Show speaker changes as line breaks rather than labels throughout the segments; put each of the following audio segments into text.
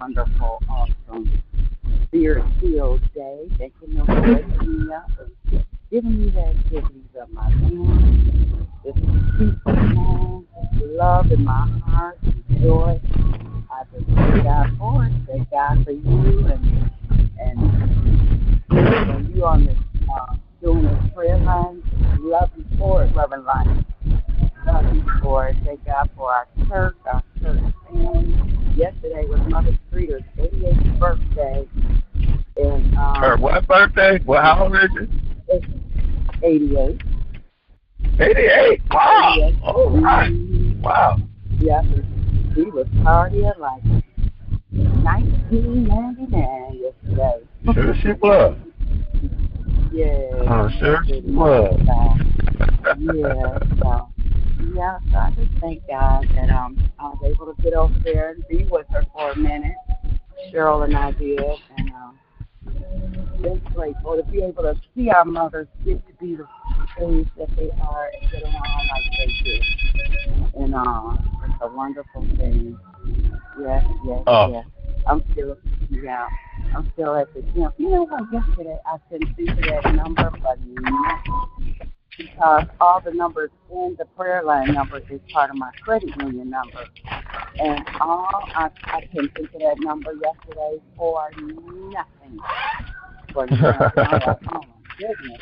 Wonderful, 88.
88. Wow. All right.
Mhm.
Wow.
Yeah, he was partying like 1999 yesterday.
Sure she was.
Yeah.
Oh, sure she was.
yeah, so yeah, so I just thank God that um I was able to get over there and be with her for a minute. Cheryl and I did, and um, just grateful to be able to see our mothers get to be the age that they are and get along like they do. And uh, it's a wonderful thing. Yes, yes,
Oh.
yes. I'm still, yeah, I'm still at the gym. You know what? Yesterday I couldn't think of that number, but because all the numbers in the prayer line number is part of my credit union number. And all I, I couldn't think of that number yesterday for nothing. For nothing. I'm like, oh my goodness.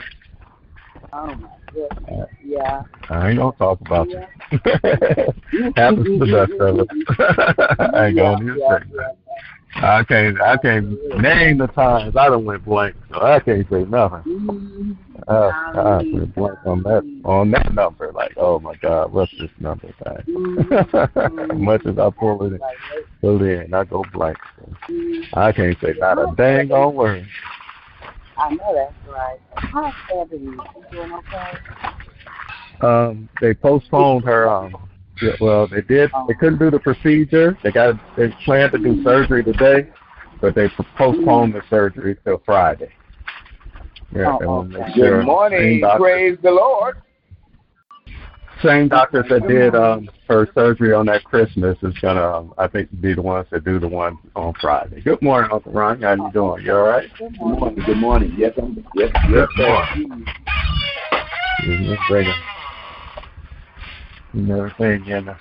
Oh my goodness. Yeah.
I ain't gonna talk about
Yeah.
you. Happens to the best of us. I ain't gonna even
yeah,
say
yeah,
I can't I can't name the times I done went blank, so I can't say nothing.
Mhm.
Oh God, we're blank on that on that number. Like, oh my God, what's this number thing?
Mm-hmm.
as much as I pull it in, pull it in, I go blank. So I can't say not a dang on word.
I know that's right. How's Ebony? She doing okay?
Um, they postponed her. Um, yeah, well, they did. They couldn't do the procedure. They got. They planned to do surgery today, but they postponed the surgery till Friday. Yeah, they want to make sure.
Good morning. Praise the Lord.
Same doctors that did um her surgery on that Christmas is gonna, um, I think, be the ones that do the one on Friday. Good morning, Uncle Ron. How you doing? You all right?
Good morning.
Good morning. Yes, I'm. Yes, yes,
Good morning. Mm-hmm. Bringing and everything in the,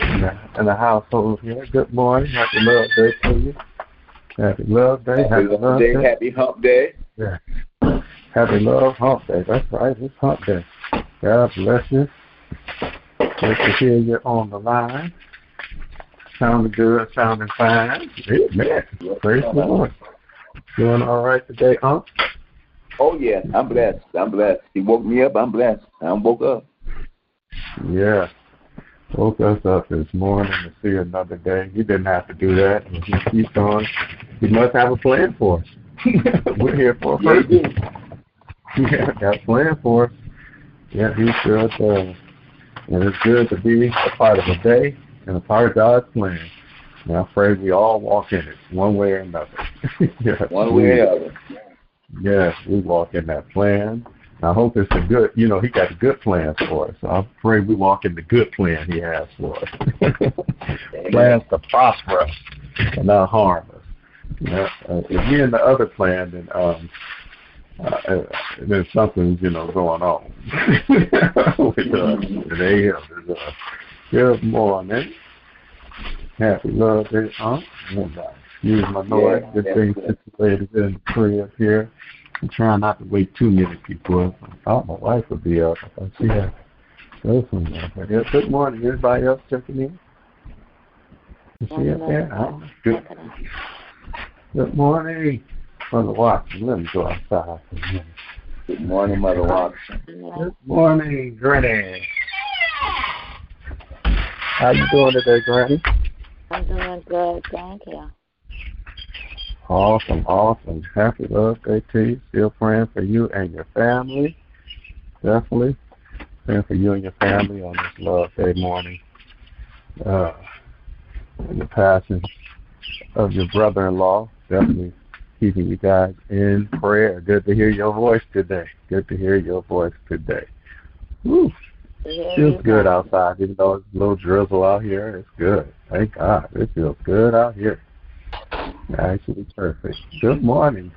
in the in the household here. Good morning. Happy Love Day to you. Happy Love Day. Happy
Happy
Love
Love Day.
Day.
Happy Hump Day.
Yeah. Happy Love Hump Day. That's right. It's Hump Day. God bless you. Good to hear you on the line. Sounding good. Sounding fine. Amen. Praise the Lord. Doing all right today, huh?
Oh yeah, I'm blessed. I'm blessed. He woke me up. I'm blessed. I'm woke up.
Yeah. Woke us up this morning to see another day. He didn't have to do that. And he keeps on. He must have a plan for us. We're here for a
Yeah, he
purpose. Yeah, got a plan for us. Yeah, he sure does. And it's good to be a part of a day and a part of God's plan. And I pray we all walk in it one way or another. yes,
One way or the other.
Yes, we walk in that plan. I hope it's a good, you know, he got a good plan for us. So I pray we walk in the good plan he has for us. Plans to prosper us and not harm us. You know, uh, if we're in the other plan, then um, uh, uh, there's something, you know, going on with us. With. Uh, good morning. Happy Love Day, huh? Excuse my noise.
Yeah,
Good thing situated in crib here. I'm trying not to wake too many people up. I thought my wife would be up. I she had go somewhere. But yeah, good morning. Everybody else checking in? Is she up there? I don't know. Good. Good morning. Mother Watson, let me go outside for a minute.
Good morning, Mother Watson.
Good morning, Granny. How you doing today, Granny?
I'm doing good, thank you.
Awesome, awesome. Happy Love Day to you. Still praying for you and your family. Definitely. Praying for you and your family on this Love Day morning. Uh, and the passing of your brother in law. Definitely keeping you guys in prayer. Good to hear your voice today. Good to hear your voice today. Woo.
Yeah,
Feels good outside, even though it's a little drizzle out here. It's good. Thank God. It feels good out here. Actually perfect. Good morning.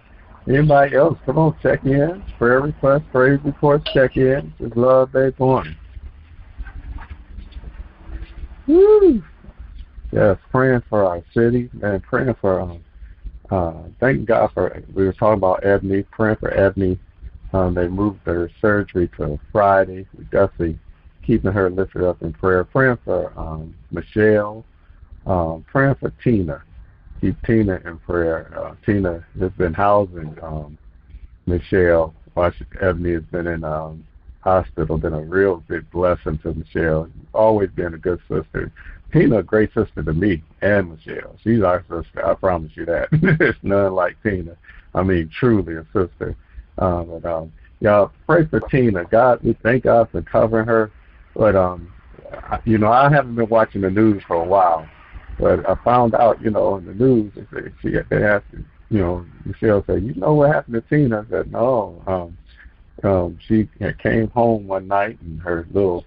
Anybody else? Come on, check in. Prayer request, praise reports, check in. It's Love Day morning. Woo! Yes, praying for our city and praying for um uh thank God for we were talking about Ebony, praying for Ebony. Um they moved their surgery to Friday. We definitely keeping her lifted up in prayer. Praying for um Michelle, um, praying for Tina keep Tina in prayer. Uh, Tina has been housing um, Michelle while she, Ebony has been in um, hospital. Been a real big blessing to Michelle. Always been a good sister. Tina, a great sister to me and Michelle. She's our sister. I promise you that. There's none like Tina. I mean, truly a sister. Um, but um, y'all pray for Tina. God, we thank God for covering her. But um, you know, I haven't been watching the news for a while. But I found out, you know, in the news, they said she they asked, you know, Michelle said, you know what happened to Tina? I said, no. Um, um, she came home one night and her little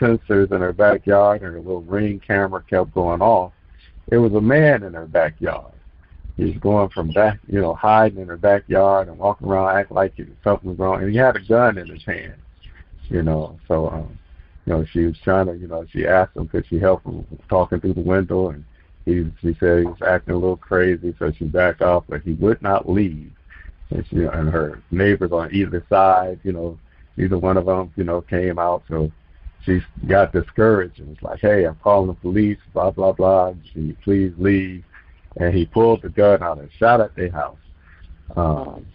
sensors in her backyard and her little ring camera kept going off. There was a man in her backyard. He was going from back, you know, hiding in her backyard and walking around acting like something was wrong. And he had a gun in his hand, you know. So, um, you know, she was trying to, you know, she asked him could she help him talking through the window, and he she said he was acting a little crazy, so she backed off, but he would not leave. And she and her neighbors on either side, you know, either one of them, you know, came out. So she got discouraged and was like, "Hey, I'm calling the police. Blah blah blah. Can you please leave?" And he pulled the gun out and shot at their house. Um,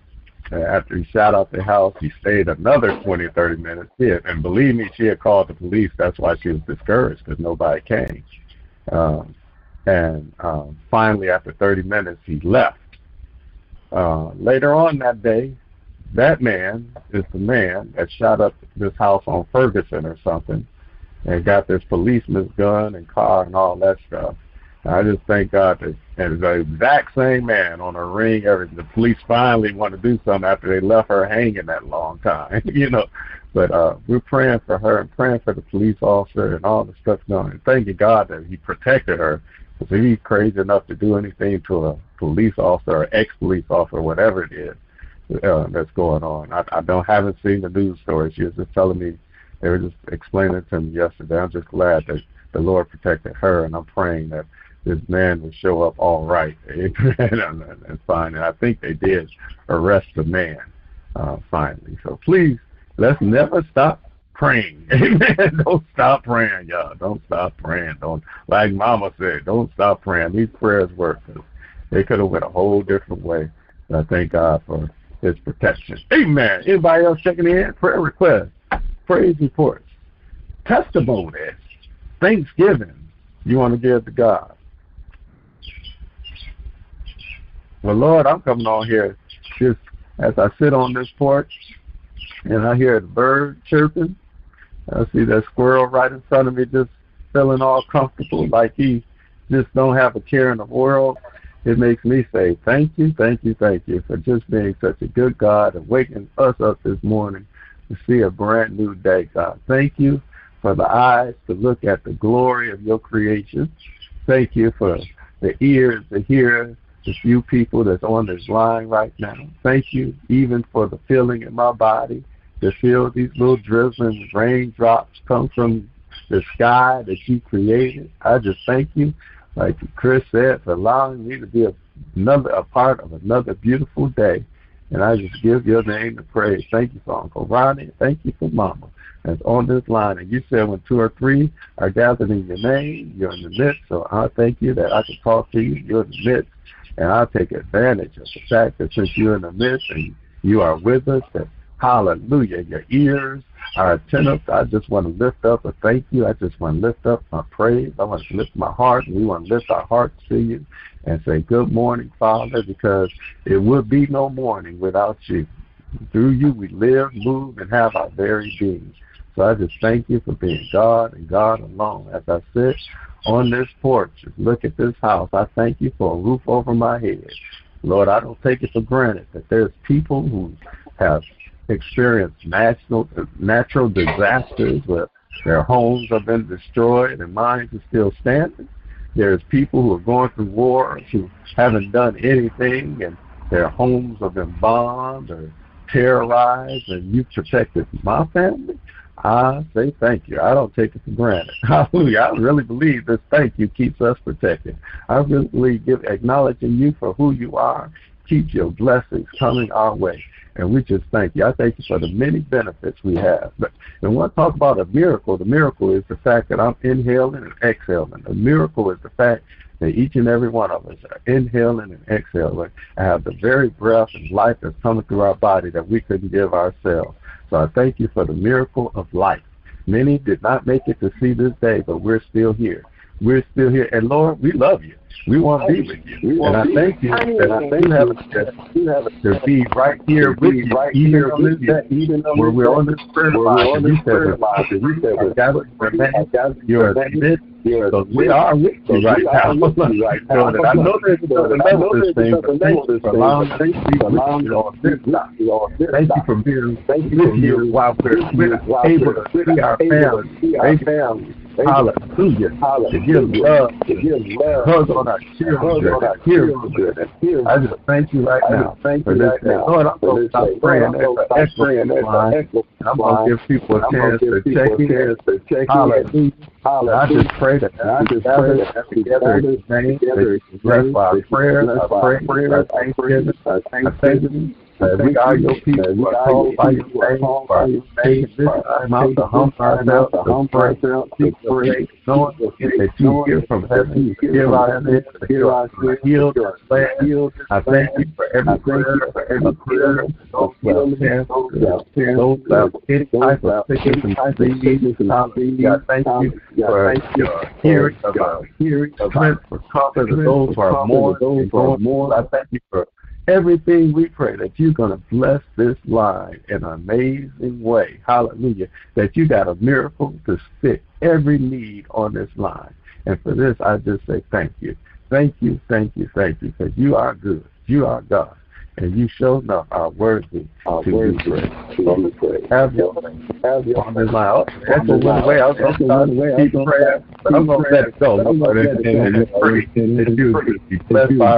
after he shot out the house, he stayed another 20, 30 minutes. Yeah, and believe me, she had called the police. That's why she was discouraged because nobody came. Um, and um, finally, after 30 minutes, he left. Uh, later on that day, that man is the man that shot up this house on Ferguson or something and got this policeman's gun and car and all that stuff. I just thank God that and the exact same man on a ring. Everything. The police finally want to do something after they left her hanging that long time, you know. But uh, we're praying for her and praying for the police officer and all the stuff going. And thanking God that He protected her. Because he's crazy enough to do anything to a police officer or ex-police officer, whatever it is uh, that's going on. I, I don't haven't seen the news story. She was just telling me they were just explaining to me yesterday. I'm just glad that the Lord protected her, and I'm praying that this man will show up all right. Amen. and fine. And I think they did arrest the man uh, finally. So please, let's never stop praying. Amen. Don't stop praying, y'all. Don't stop praying. Don't like Mama said. Don't stop praying. These prayers work. They could have went a whole different way. And I thank God for His protection. Amen. Anybody else checking in? Prayer requests, praise reports, testimonies, Thanksgiving. You want to give to God? Well, Lord, I'm coming on here just as I sit on this porch and I hear the bird chirping. I see that squirrel right in front of me just feeling all comfortable like he just don't have a care in the world. It makes me say, thank you, thank you, thank you for just being such a good God and waking us up this morning to see a brand new day, God. Thank you for the eyes to look at the glory of your creation. Thank you for the ears to hear the few people that's on this line right now. Thank you even for the feeling in my body to feel these little drizzling raindrops come from the sky that you created. I just thank you, like Chris said, for allowing me to be a, another a part of another beautiful day. And I just give your name the praise. Thank you for Uncle Ronnie. Thank you for Mama that's on this line. And you said when two or three are gathered in your name, you're in the midst. So I thank you that I can talk to you. You're in the midst. And I'll take advantage of the fact that since you're in the midst and you are with us, that hallelujah, your ears are attentive. I just want to lift up a thank you. I just want to lift up my praise. I want to lift my heart. We want to lift our hearts to you and say, Good morning, Father, because it would be no morning without you. Through you we live, move, and have our very being. So I just thank you for being God and God alone. As I sit on this porch look at this house, I thank you for a roof over my head. Lord, I don't take it for granted that there's people who have experienced national, uh, natural disasters where their homes have been destroyed and mines are still standing. There's people who are going through wars who haven't done anything and their homes have been bombed or terrorized and you've protected my family. I say thank you. I don't take it for granted. Hallelujah. I really believe this thank you keeps us protected. I really believe give, acknowledging you for who you are keeps your blessings coming our way. And we just thank you. I thank you for the many benefits we have. But and when I talk about a miracle, the miracle is the fact that I'm inhaling and exhaling. The miracle is the fact that each and every one of us are inhaling and exhaling and have the very breath and life that's coming through our body that we couldn't give ourselves. So I thank you for the miracle of life. Many did not make it to see this day, but we're still here. We're still here. And Lord, we love you. We want to be with you. And I thank you that I do have a to be right here with you, right even on this even where we're on this prayer line. And you said, you said, we got it, you're a midst so we are with you right now. right now. I know there's another level this. thing, but thank you for allowing me to be with you on this line. Thank you for being with you while we're able to see our family. Thank you. Hallelujah. To give love, to give love, hug on our children, hear I just thank you right now for this day. Lord, I'm going to stop praying. Line. I'm going to give people a chance to check in. Hallelujah. I just pray that I just pray that together name that you bless our prayers, our prayers, our thanksgiving, our thanksgiving. That we are your people, we are called by your name, by your name, this time out to humble ourselves, to pray, to pray, knowing that you hear from heaven, you hear our sins, that you are healed, healed. I thank you for every prayer, for every prayer, those cancer, those have any type of sickness and disease, I thank you for your hearing of our hearing, strength for comfort of those who are more, those who are more. I thank you for everything we pray that you're going to bless this line in an amazing way. Hallelujah. That you got a miracle to fit every need on this line. And for this, I just say thank you. Thank you, thank you, thank you, because you are good. You are God. And you show enough are worthy our to be praised. Have your have your on this line. Oh, that's the one way I was going to keep. But I'm going to let it go. I'm going to let it go. And it's free. It's you. Be blessed by.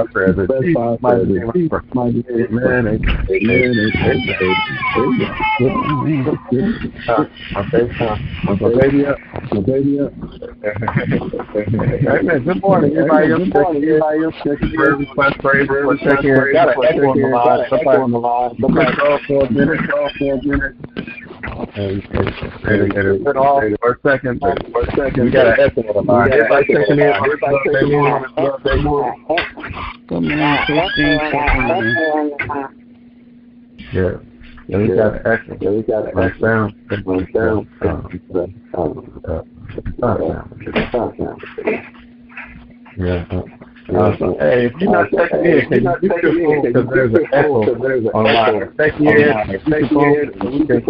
In Jesus' mighty name, Amen. Amen. My baby up. My baby up. Amen. Good morning. Everybody else check in. Prayer request, praise check in. Got an echo on the line. Somebody on the line. Somebody call for a minute. Call for a minute. And, and, and, and been off for a second. A second. We got an echo on the line. Everybody checking in. Everybody checking in.
Good morning, Christine.
Yeah. Yeah, we got an echo. Yeah, we got an echo. Sound. Sound. Sound. Yeah. Uh, hey, if you're not checking in, can you mute your phone because there's an echo online. Check in, check in, we can it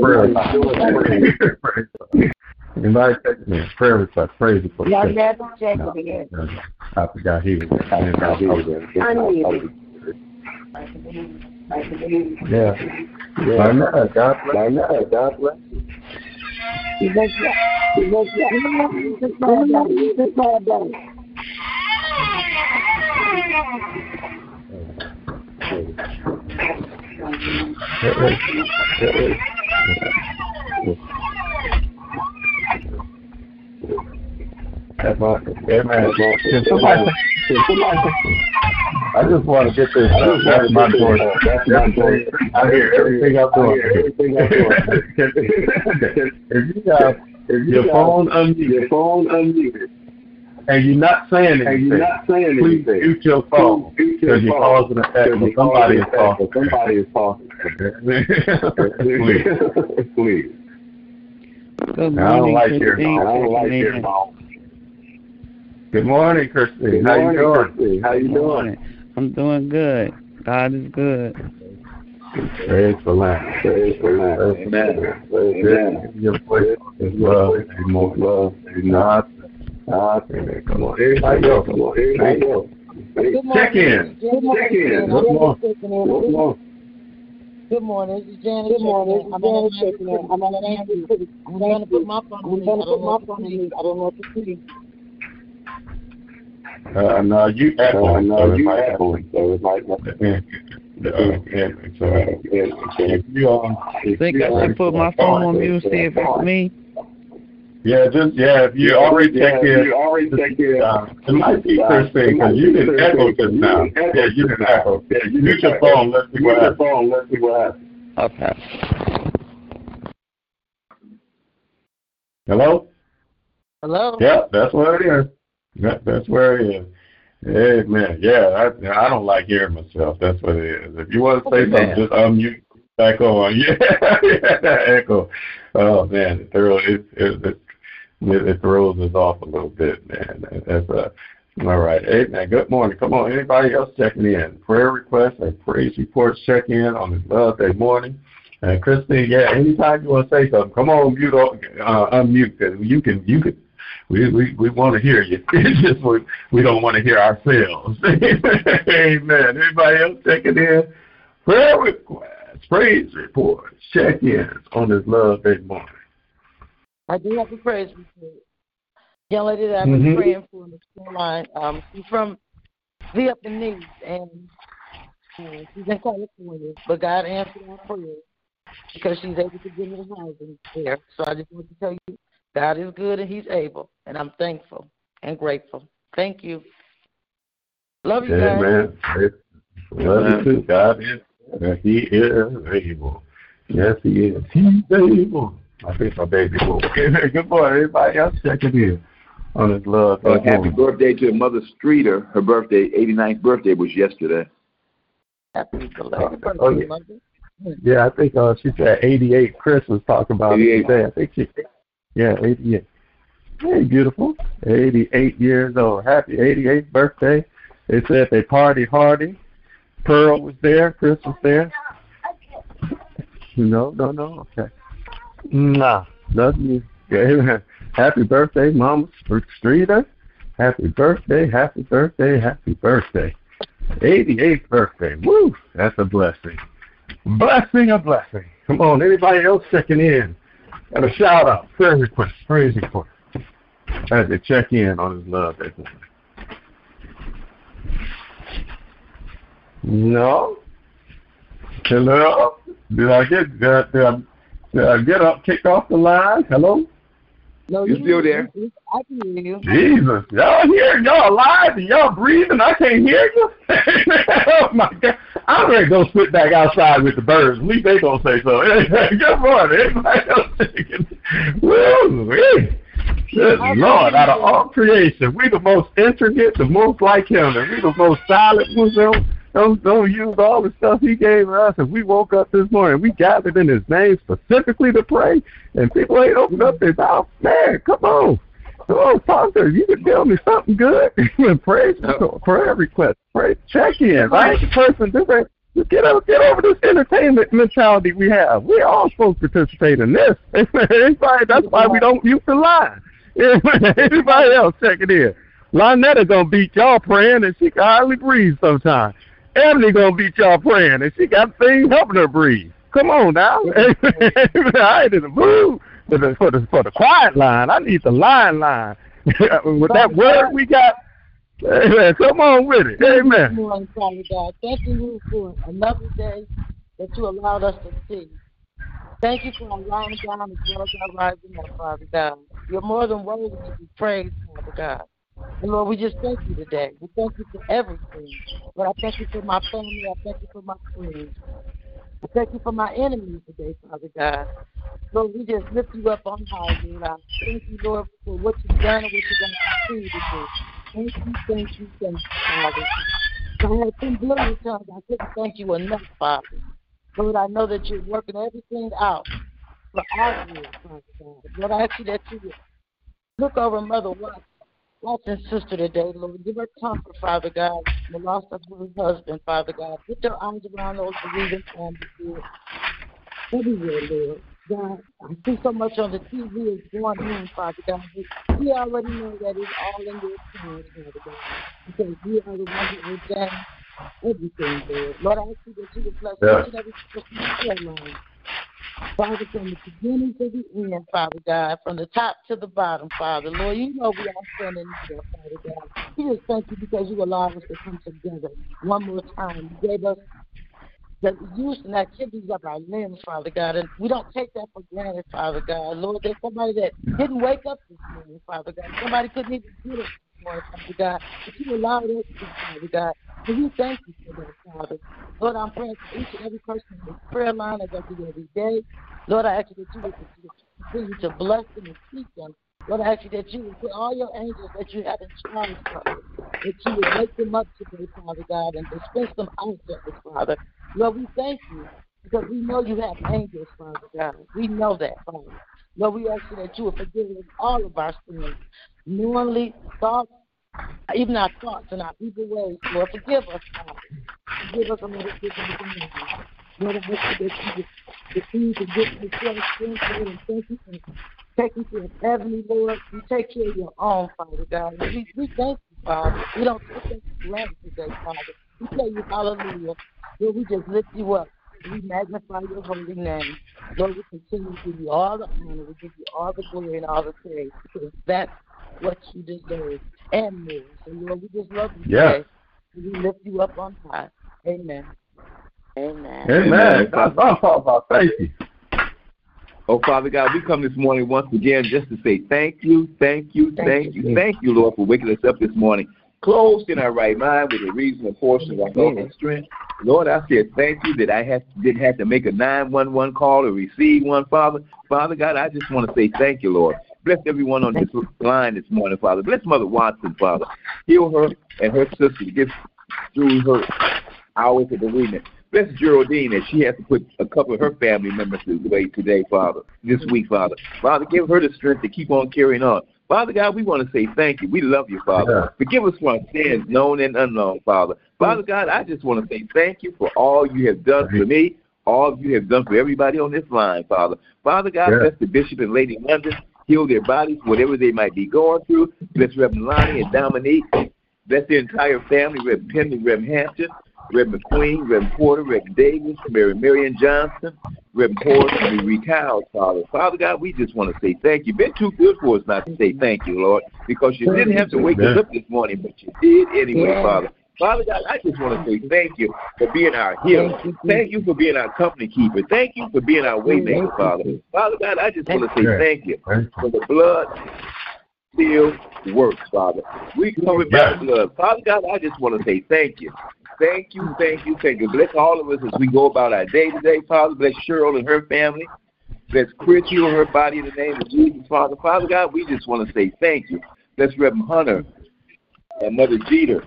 prayer. Checking in? Prayer request, praise report.
Y'all never check in.
I forgot he was there.
Unmuted.
Yeah. Yeah. I know. God bless. I know. God bless. That's my, amen. Can somebody, can somebody, I just want to get this. Uh, that's my door. That's my door. I hear everything I'm doing. Everything I'm doing. if you got if your phone unmuted, your phone unmuted, and you're not saying anything, and you're not saying please anything, mute your phone because you're causing an echo. Somebody is talking. Somebody is talking. please, please.
Good
I don't like hearing
Christine.
I don't like hearing Good morning, Christine. How you doing? How you
Good morning. I'm doing good. God is good.
Praise the Lamb. Praise the Lamb. Amen. Amen. Your voice is love. More love. Not. Come on. Everybody else. Come on. Everybody else. Check in. Check in. What's? What's wrong?
Good morning. This is Janet. Good morning. I'm on the I'm on I'm going to put my phone on. I don't know what to see. I don't know what to see.
Uh, no, you echo. Uh, no, you echo. So it might not. Uh, yeah, so, uh, yeah, so if you, um,
I think I should put my phone on mute, see if it's me.
Yeah, just yeah. If you already check in, you already check in. Uh, it might be Christine because you didn't echo just now. Yeah, you didn't echo. Yeah, you mute your phone. Let's see what happens. phone. Let's see what happens.
Okay.
Hello.
Hello?
Yeah, that's where it is. That, that's where it is. Amen. Yeah, I, I don't like hearing myself. That's what it is. If you want to say
Amen.
something, just unmute back on. Yeah, yeah, that echo. Oh man, it throws it, it, throws us off a little bit, man. That's uh, all right. Amen. Good morning. Come on, anybody else checking in? Prayer requests and praise reports check in on this Love Day morning. And Christine, yeah, anytime you want to say something, come on, mute, uh, unmute, because you can, you can we we, we want to hear you. It's just we, we don't want to hear ourselves. Amen. Anybody else checking in? Prayer requests, praise reports, check-ins on this Love Day morning.
I do have a praise report. Young lady that I've been
Mhm.
praying for in the school line, um, she's from the Upper Needs, and uh, she's in California, but God answered our prayers because she's able to get her housing there. So I just want to tell you, God is good and He's able, and I'm thankful and grateful. Thank you. Love you guys.
Amen. Love you too. God is. he is able. Yes, he is. He's able. I think my baby boy. Okay, Good morning, everybody else checking in on his love.
Uh, happy birthday to Mother Streeter. Her birthday, 89th birthday, was yesterday.
Happy belated birthday,
Oh, yeah.
mother.
Yeah, I think uh, she said 88. Chris was talking about it
88.
today. I think she, yeah, 88. Hey, beautiful. 88 years old. Happy 88th birthday. They said they party hardy. Pearl was there. Chris was there. No, no, no. Okay. Nah, love you. Amen. Happy birthday, Mama Streeter. Happy birthday, happy birthday, happy birthday. 88th birthday. Woo! That's a blessing. Blessing, a blessing. Come on, anybody else checking in? Got a shout out, prayer request, praise report. As they check in on his love morning. No? Hello? Did I get I, did I, did I get up, kick off the line? Hello?
No,
You still there?
I can hear you.
Jesus, y'all here, y'all alive, and y'all breathing. I can't hear you. oh my God, I'm ready to go sit back outside with the birds. At least they gonna say so. Good morning, everybody else. thinking, Woo, wee. Good Lord, out of all creation, we the most intricate, the most like Him, and we the most silent ones. Don't, don't, don't use all the stuff He gave us. And we woke up this morning, we gathered in His name specifically to pray, and people ain't opened up their mouth. Man, come on. Come on, to You can tell me something good. Praise for prayer request. Pray check in, right? The person different. Get over, get over this entertainment mentality we have. We're all supposed to participate in this. Everybody, that's why we don't use the line. Everybody else check it in. Lynetta gonna beat y'all praying and she can hardly breathe sometimes. Emily gonna beat y'all praying and she got things helping her breathe. Come on now. I ain't in the mood for the for the for the quiet line. I need the line line. With that word we got, amen. Come on with it. Amen.
Father God. Thank you for another day that you allowed us to see. Thank you for lying down as well as our rising up, Father God. You're more than worthy to be praised, Father God. And Lord, we just thank you today. We thank you for everything. Lord, I thank you for my family. I thank you for my friends. I thank you for my enemies today, Father God. Lord, we just lift you up on high, Lord. I thank you, Lord, for what you've done and what you're going to continue to do. Thank you, thank you, thank you, Father. If I had 10 billion times, I couldn't thank you enough, Father. Lord, I know that you're working everything out for our good, Father God. Lord, I ask you that you look over Mother Watson, Watson's sister today, Lord. Give her comfort, Father God, the loss of her husband, Father God. Put your arms around those bereaving families, Lord. Everywhere, Lord. God, I see so much on the TV is going on, Father God. We already know that it's all in your hands, Father God. Because you are the one that will done everything, Lord. Lord, I ask you that you would bless
Yeah.
each and every person in. Father, from the beginning to the end, Father God, from the top to the bottom, Father. Lord, you know we all stand in need of, Father God. We just thank you because you allowed us to come together one more time. You gave us the use and activities of our limbs, Father God, and we don't take that for granted, Father God. Lord, there's somebody that didn't wake up this morning, Father God. Somebody couldn't even get this morning, Father God, but you allowed us to, Father God. And we thank you for that, Father. Lord, I'm praying for each and every person in this prayer line as I do every day. Lord, I ask you that you would continue to bless them and keep them. Lord, I ask you that you would put all your angels that you have in charge, Father, that you would wake them up today, Father God, and dispense them out to us, Father. Lord, we thank you because we know you have angels, Father God. We know that, Father. Lord, we ask you that you would forgive us all of our sins, knowingly, thoughts, even our thoughts and our evil ways. Lord, forgive us, Father. Forgive us and let us get into Lord, I ask you that you continue to get the strength, strength, Lord, and thank you for taking care of heavenly, Lord. You take care of your own, Father God. We, we thank you, Father. We don't take for granted today, Father. We tell you hallelujah. Lord, we just lift you up. We magnify your holy name. Lord, we continue to give you all the honor. We give you all the glory and all the praise because that's what you deserve and more. So, Lord, we just love you
Yeah.
today. We lift you up on high. Amen. Amen.
Amen. That's what I'm. Thank you.
Oh, Father God, we come this morning once again just to say thank you, thank you,
Thank
thank
you.
you, thank you, Lord, for waking us up this morning clothed in our right mind with a reasonable portion of our health and strength. Lord, I said thank you that I had, didn't have to make a 911 call or receive one, Father. Father God, I just want to say thank you, Lord. Bless everyone on this line this morning, Father. Bless Mother Watson, Father. Heal her and her sister. Get through her hours of bereavement. Bless Geraldine as she has to put a couple of her family members away today, Father, this week, Father. Father, give her the strength to keep on carrying on. Father God, we want to say thank you. We love you, Father.
Yeah.
Forgive us for our sins, known and unknown, Father. Father God, I just want to say thank you for all you have done for me, all you have done for everybody on this line, Father. Father God,
Yeah.
bless the Bishop and Lady London. Heal their bodies, whatever they might be going through. Bless Reverend Lonnie and Dominique. Bless the entire family, Reverend Penley, Reverend Hampton, Reverend McQueen, Reverend Porter, Reverend Davis, Mary Marion Johnson, Reverend Porter, and the recows, Father. Father God, we just want to say thank you. Been too good for us not to say thank you, Lord, because you didn't have to wake us up this morning, but you did anyway. Father. Father God, I just want to say thank you for being our healer.
Thank you,
for being our company keeper. Thank you for being our waymaker, Father. Father God, I just want to say thank you for the blood still works, Father. We covered by the blood. Father God, I just want to say thank you. Thank you, thank you, thank you. Bless all of us as we go about our day today, Father. Bless Cheryl and her family. Bless Chris, heal her body in the name of Jesus, Father. Father God, we just want to say thank you. Bless Reverend Hunter and Mother Jeter.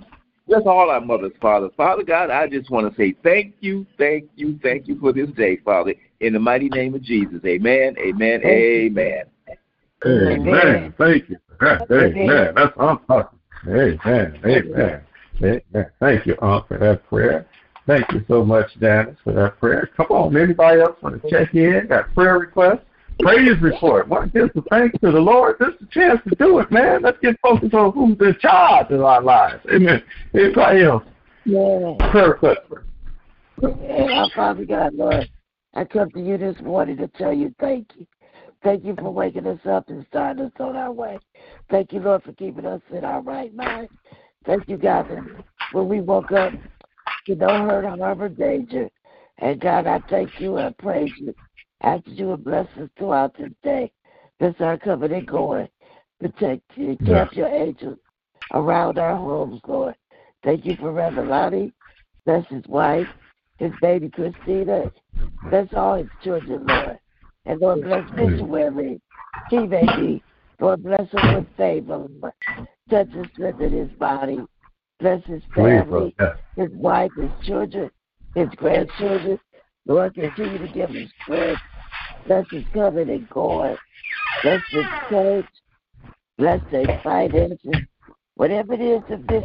Bless all our mothers, Father. Father God, I just want to say thank you, thank you, thank you for this day, Father. In the mighty name of Jesus. Amen, amen, amen.
Amen. Thank you. Amen. That's what I'm talking. Amen. Amen. Amen. Thank you, Aunt, for that prayer. Thank you so much, Janice, for that prayer. Come on, anybody else want to check in? Got prayer requests? Praise report. Want to give some thanks to the Lord? This is a chance to do it, man. Let's get focused on who's in charge in our lives. Amen. Anybody else?
Yeah.
Prayer request.
Our Father God, Lord, I come to you this morning to tell you thank you. Thank you for waking us up and starting us on our way. Thank you, Lord, for keeping us in our right mind. Thank you, God, that when we woke up, you no hurt, harm, or danger. And God, I thank you and praise you. Ask you would bless us throughout this day. Bless our coming and going. Protect you,
Yeah.
camp your angels around our homes, Lord. Thank you for Reverend Lonnie. Bless his wife, his baby Christina. Bless all his children, Lord. And Lord, bless Bishop Webby. He may be. Lord, bless him with favor. Lord. Touch and strengthen his body. Bless his family, his wife, his children, his grandchildren. Lord, continue to give him strength. Bless his coming and going. Bless his church. Bless their finances. Whatever it is of this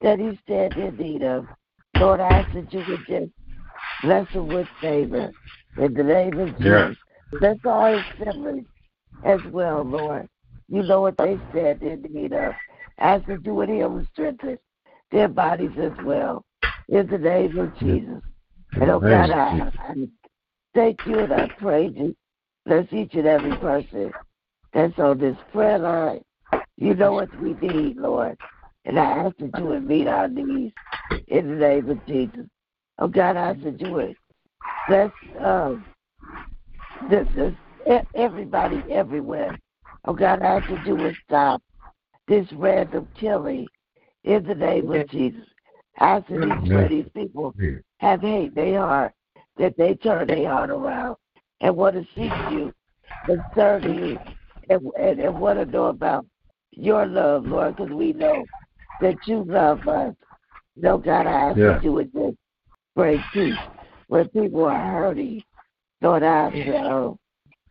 that he stands in need of, Lord, I ask that you would just bless him with favor. In the name of Jesus.
Yeah.
Bless all his siblings as well, Lord. You know what they stand in need of. Ask that you would heal and strengthen their bodies as well. In the name of Jesus. And oh God, I, I thank you and I praise you. Bless each and every person that's on this prayer line. You know what we need, Lord. And I ask that you would meet our needs in the name of Jesus. Oh God, I ask that you would bless um, this, e- everybody everywhere. Oh God, I ask that you would stop this random killing in the name of Jesus. I ask that these, these people have hate in their heart, that they turn their heart around and want to seek you and serve you and, and, and want to know about your love, Lord, because we know that you love us. No, God, I ask
Yeah.
that you would just bring peace where people are hurting. Lord, I ask that oh,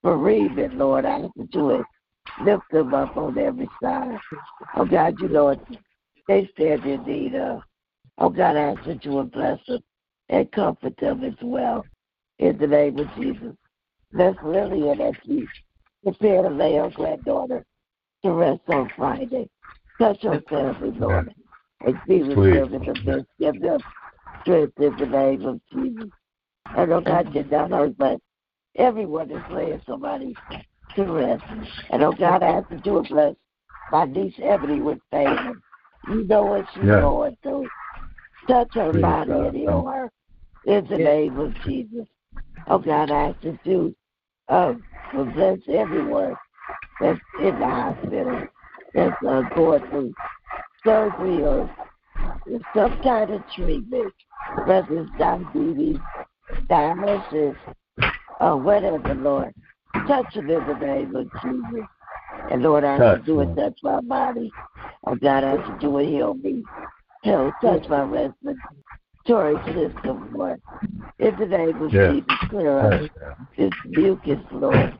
bereavement, Lord, I ask that you would lift them up on every side. Oh, God, you know what they stand in need of. Oh, God, I ask that you would bless them and comfort them as well. In the name of Jesus. Bless Lillian as she prepare to lay her granddaughter to rest on Friday. Touch her family, Lord, and be with
Please.
them in the midst. Give them strength in the name of Jesus. And oh God, you're not hurt, but everyone is laying somebody to rest. And oh God, I ask that you would bless my niece Ebony with favor. You know what she's
Yeah.
going through. Touch her
Please,
body
God.
and heal her in the name of Jesus. Oh God, I ask that you will bless everyone that's in the hospital that's uh, going through surgery or some kind of treatment, whether it's diabetes, dialysis, or whatever, Lord. Touch them in the name of Jesus. And Lord, I to do it, touch my body. Oh God, I do it, heal me. Heal, touch my respiratory system, Lord. In the name of
Yes.
Jesus, clear up this mucus, Lord.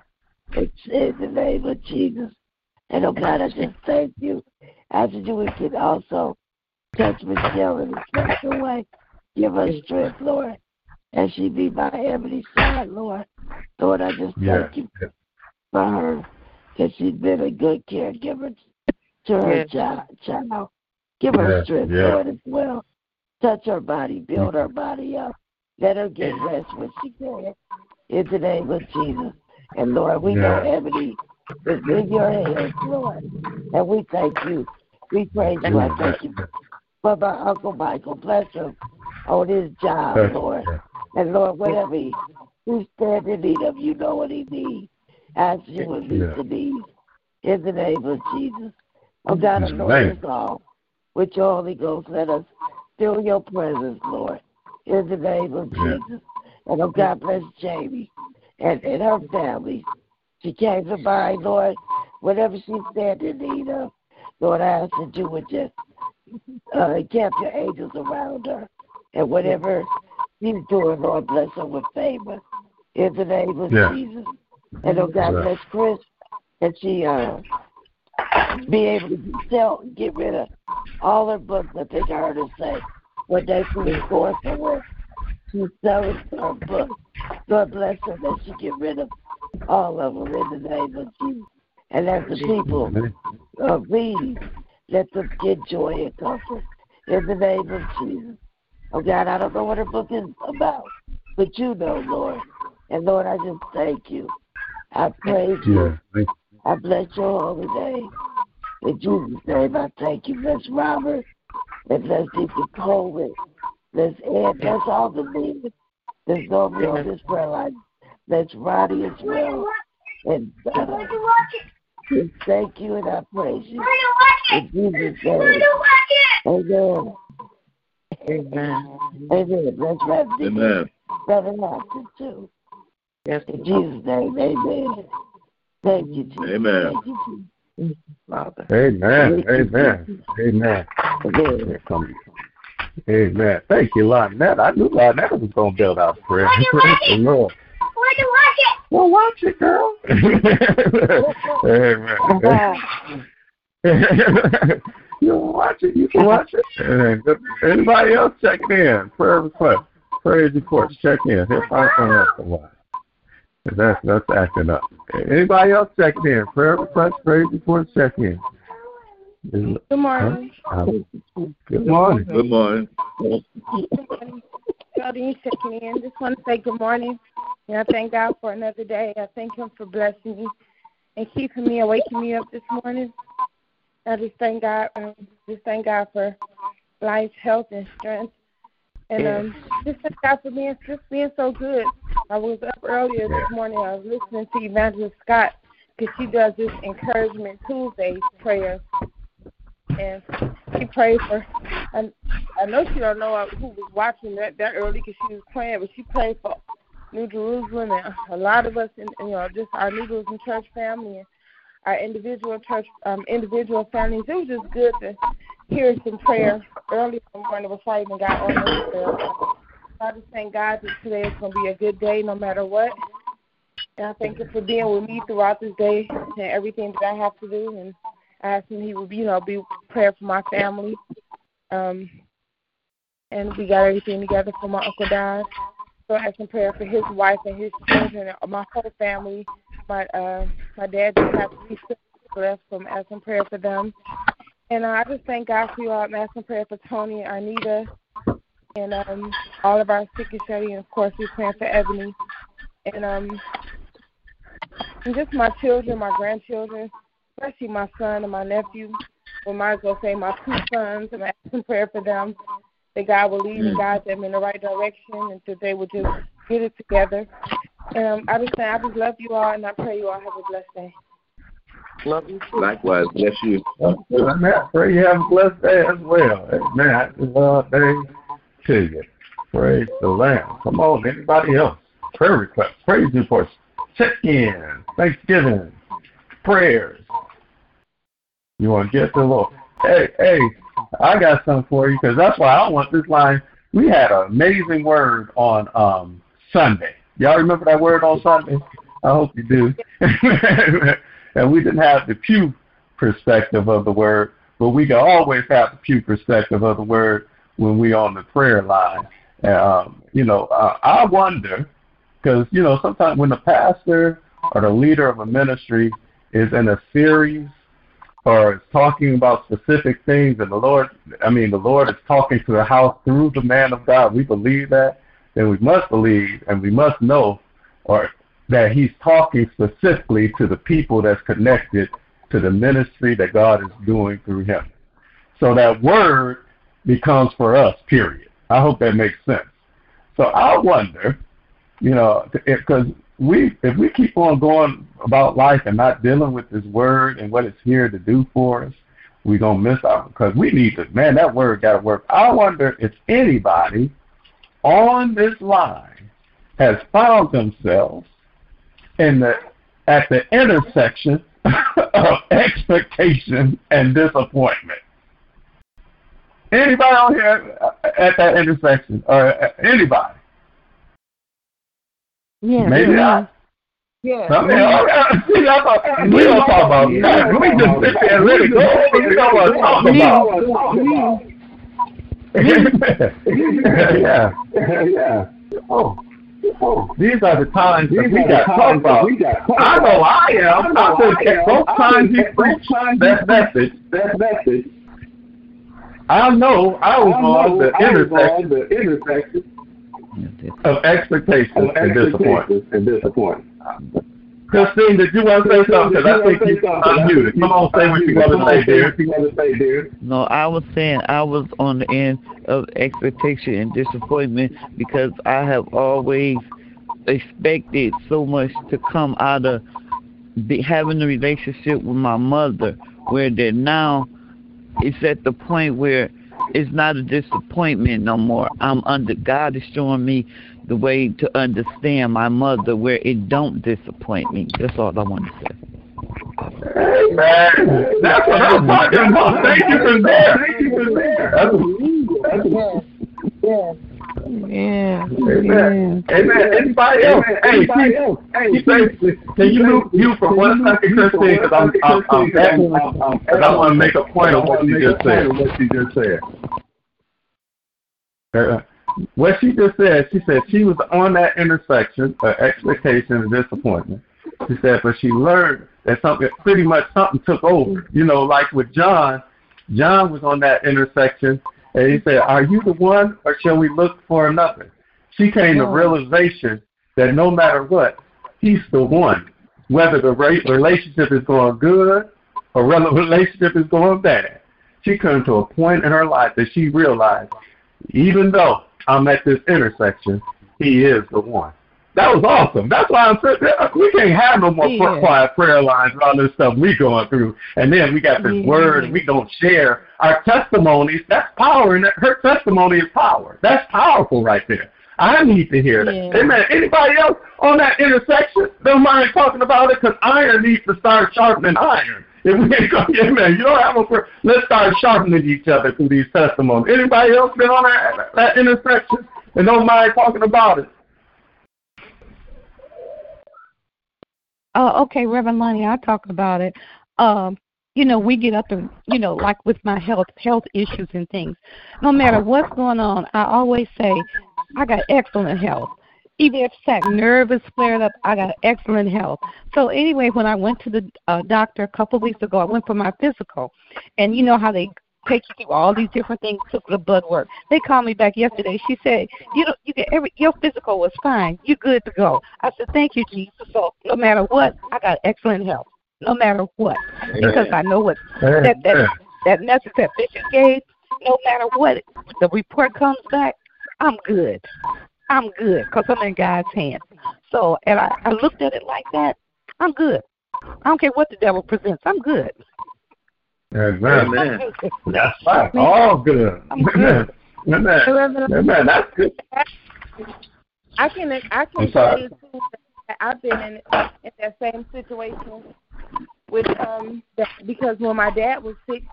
It's in the name of Jesus. And oh God, I just thank you. As you do, we can also touch Michelle in a special way. Give her strength, Lord. And she be by Ebony's side, Lord. Lord, I just
Yeah.
thank you for her because she's been a good caregiver to her
Yes.
child. child. Give her
Yes,
strength,
yes.
Lord, as well. Touch her body, build her body up. Let her get rest when she can. In the name of Jesus. And Lord, we know. Ebony is in your hands, Lord. And we thank you. We praise you. I thank you for my Uncle Michael. Bless him on his job, Lord. And Lord, whatever he, he stand in need of, you know what he needs. Ask you would meet
Yeah.
the needs. In the name of Jesus. Oh God, anoint us all with your Holy Ghost. Let us feel your presence, Lord. In the name of
Yeah.
Jesus. And oh God bless Jamie and, and her family. She came to mind, Lord, whatever she stand in need of. Lord, I ask that you would just uh, camp your angels around her. And whatever she's doing, Lord, bless her with favor. In the name of
Yeah.
Jesus. And oh God
Yeah.
bless Chris that she uh be able to sell get rid of all their books. I think I heard her say one day she was going somewhere. She's selling her books. Lord bless her that she get rid of all of them in the name of Jesus. And as the people uh, read, let them get joy and comfort in the name of Jesus. Oh God, I don't know what her book is about, but you know, Lord. And Lord, I just thank you. I praise you.
Yeah. Thank
I bless your holy name. In Jesus' name, I thank you. Bless Robert. And bless Deacon Coleman. Bless Ed. Bless all the leaders. Bless nobody on this prayer line. Bless Ronnie as well. And uh, just thank you and I praise you. In Jesus' name. Amen.
Amen.
Amen. Bless Reverend Deacon.
Amen.
Brother Hampton, too.
Yes,
In Jesus' name, amen. Thank you, Jesus.
Amen.
Thank you, Jesus.
Father.
Amen. Amen. Amen.
Amen.
Here come Amen. Thank you, Lynette. I knew Lynette was going to build out prayer. Praise the Lord. Well, watch it, girl. Amen. you can watch it. You can watch it. And anybody else checking in? Prayer request. Praise reports. Check in. He'll find something else to watch. That's that's acting up. Anybody else checking in? Prayer request. Praise reports. Check in. Is-
Good morning.
huh? Good morning.
Good morning.
Good morning. Claudine checking in. Just want to say good morning. And I thank God for another day. I thank Him for blessing me and keeping me and waking me up this morning. I just thank God. Um, just thank God for life, health, and strength. And um, just thank God for being just being so good. I was up earlier this morning. I was listening to Evangelist Scott because she does this encouragement Tuesday prayer, and she prayed for. And I know she don't know who was watching that that early because she was praying, but she prayed for New Jerusalem and a lot of us, in, you know, just our New Jerusalem church family and our individual church, um, individual families. It was just good to hear some prayer early in the morning before I even got on this prayer. I just thank God that today is going to be a good day no matter what. And I thank Him for being with me throughout this day and everything that I have to do. And I ask Him He will, you know, be prayer for my family. Um, and we got everything together for my uncle died. So I ask Him prayer for his wife and his children and my whole family. My uh, my dad just had three sisters left, so I'm asking prayer for them. And uh, I just thank God for you all. I'm asking prayer for Tony and Arnita and um, all of our sick and shut and of course we're praying for Ebony. And um and just my children, my grandchildren, especially my son and my nephew. Well might as well say my two sons and I'm asking prayer for them. That God will lead and guide them in the right direction and that they will just get it together. And um, I just say I just love you all and I pray you all have a blessed day.
Love you too.
Likewise, bless you.
Amen. Pray you have a blessed day as well. Amen. Happy Lord Day to you. Praise the Lamb. Come on, anybody else? Prayer request, praise reports, check in, Thanksgiving, prayers. You want to get the Lord? Hey, hey, I got something for you because that's why I want this line. We had an amazing word on um Sunday. Y'all remember that word on Sunday? I hope you do. and we didn't have the pew perspective of the word, but we can always have the pew perspective of the word when we on the prayer line. Um, you know, uh, I wonder because you know sometimes when the pastor or the leader of a ministry is in a series or is talking about specific things, and the Lord, I mean, the Lord is talking to the house through the man of God. We believe that, then we must believe and we must know, or that He's talking specifically to the people that's connected to the ministry that God is doing through Him. So that word becomes for us. Period. I hope that makes sense. So I wonder, you know, because we if we keep on going about life and not dealing with this word and what it's here to do for us, we're gonna miss out because we need to. Man, that word got to work. I wonder if anybody on this line has found themselves in the at the intersection of expectation and disappointment. Anybody on here at that intersection, or uh, anybody?
Yeah.
Maybe
yeah.
I. Yeah. I mean, I, see, I thought, we don't talk about that. We just sit there and let it go. We don't want to talk about. Yeah. Yeah. Oh. Oh, these are the times that we got to talk about. I know I am. I said, both times he preached that message, that message, I know I was on the intersection, the intersection of expectations and disappointment. And disappointment. Christine, did you want to say something? Because I think you unmuted. Come on, say what you want to say, dear. You want to say, dear.
No, I was saying I was on the end of expectation and disappointment because I have always expected so much to come out of be, having a relationship with my mother, where that now it's at the point where it's not a disappointment no more. I'm under God is showing me the way to understand my mother where it don't disappoint me. That's all I want to say.
Amen. That's what I'm talking about. Thank you for that. Thank you for that. That's, that's, yeah.
Yeah.
Amen. Amen. Anybody else? Hey, Anybody else? Hey, can you move you for one second, Christine? Because I'm, I'm, I'm, I'm, I'm, I want to make a point of what you just said. What you just said. What she just said, she said she was on that intersection of expectation and disappointment. She said, but she learned that something, pretty much something took over. You know, like with John, John was on that intersection, and he said, "Are you the one, or shall we look for another?" She came to realization that no matter what, he's the one. Whether the relationship is going good or whether the relationship is going bad, she came to a point in her life that she realized, even though I'm at this intersection, he is the one. That was awesome. That's why I'm. We can't have no more yeah. quiet prayer lines and all this stuff we going through. And then we got this yeah. word and we don't share our testimonies. That's power. And her testimony is power. That's powerful right there. I need to hear that. Yeah. Amen. Anybody else on that intersection? Don't mind talking about it because iron needs to start sharpening iron. If we ain't going, amen. You don't have a prayer. Let's start sharpening each other through these testimonies. Anybody else been on that, that intersection and don't mind talking about it?
Oh, okay, Reverend Lonnie, I'll talk about it. Um, you know, we get up and you know, like with my health health issues and things. No matter what's going on, I always say, I got excellent health. Even if that nervous flared up, I got excellent health. So anyway, when I went to the uh, doctor a couple of weeks ago, I went for my physical, and you know how they take you through all these different things, took the blood work. They called me back yesterday. She said, "You know, you get every your physical was fine. You're good to go." I said, "Thank you, Jesus." So no matter what, I got excellent health. No matter what, because I know what that that that message that Bishop gave. No matter what the report comes back, I'm good. I'm good because I'm in God's hands. So, and I, I looked at it like that. I'm good.
I don't care what the devil presents. I'm good.
Amen.
Amen.
That's right. All good.
I'm good.
Amen. Amen. Amen. That's good.
I can I can
sorry.
say too that I've been in in that same situation with um that because when my dad was sick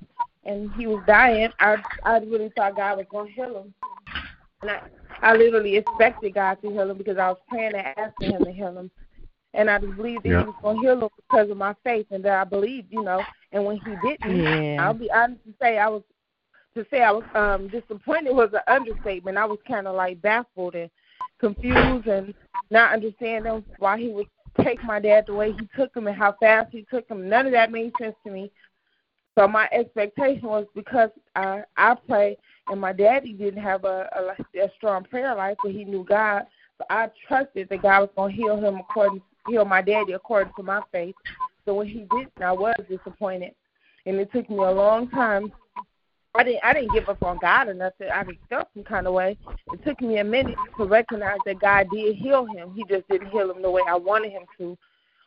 and he was dying, I I really thought God was gonna heal him, and I I literally expected God to heal him because I was praying and asking Him to heal him, and I just believed that
Yeah.
He was gonna heal him because of my faith and that I believed, you know, and when He didn't,
Yeah.
I'll be honest to say I was to say I was um disappointed was an understatement. I was kind of like baffled and confused and not understanding why he would take my dad the way he took him and how fast he took him. None of that made sense to me. So my expectation was because I I pray and my daddy didn't have a, a, a strong prayer life, but he knew God. So I trusted that God was going to heal him according heal my daddy according to my faith. So when he didn't, I was disappointed, and it took me a long time I didn't I didn't give up on God or nothing. I just felt some kind of way. It took me a minute to recognize that God did heal him. He just didn't heal him the way I wanted him to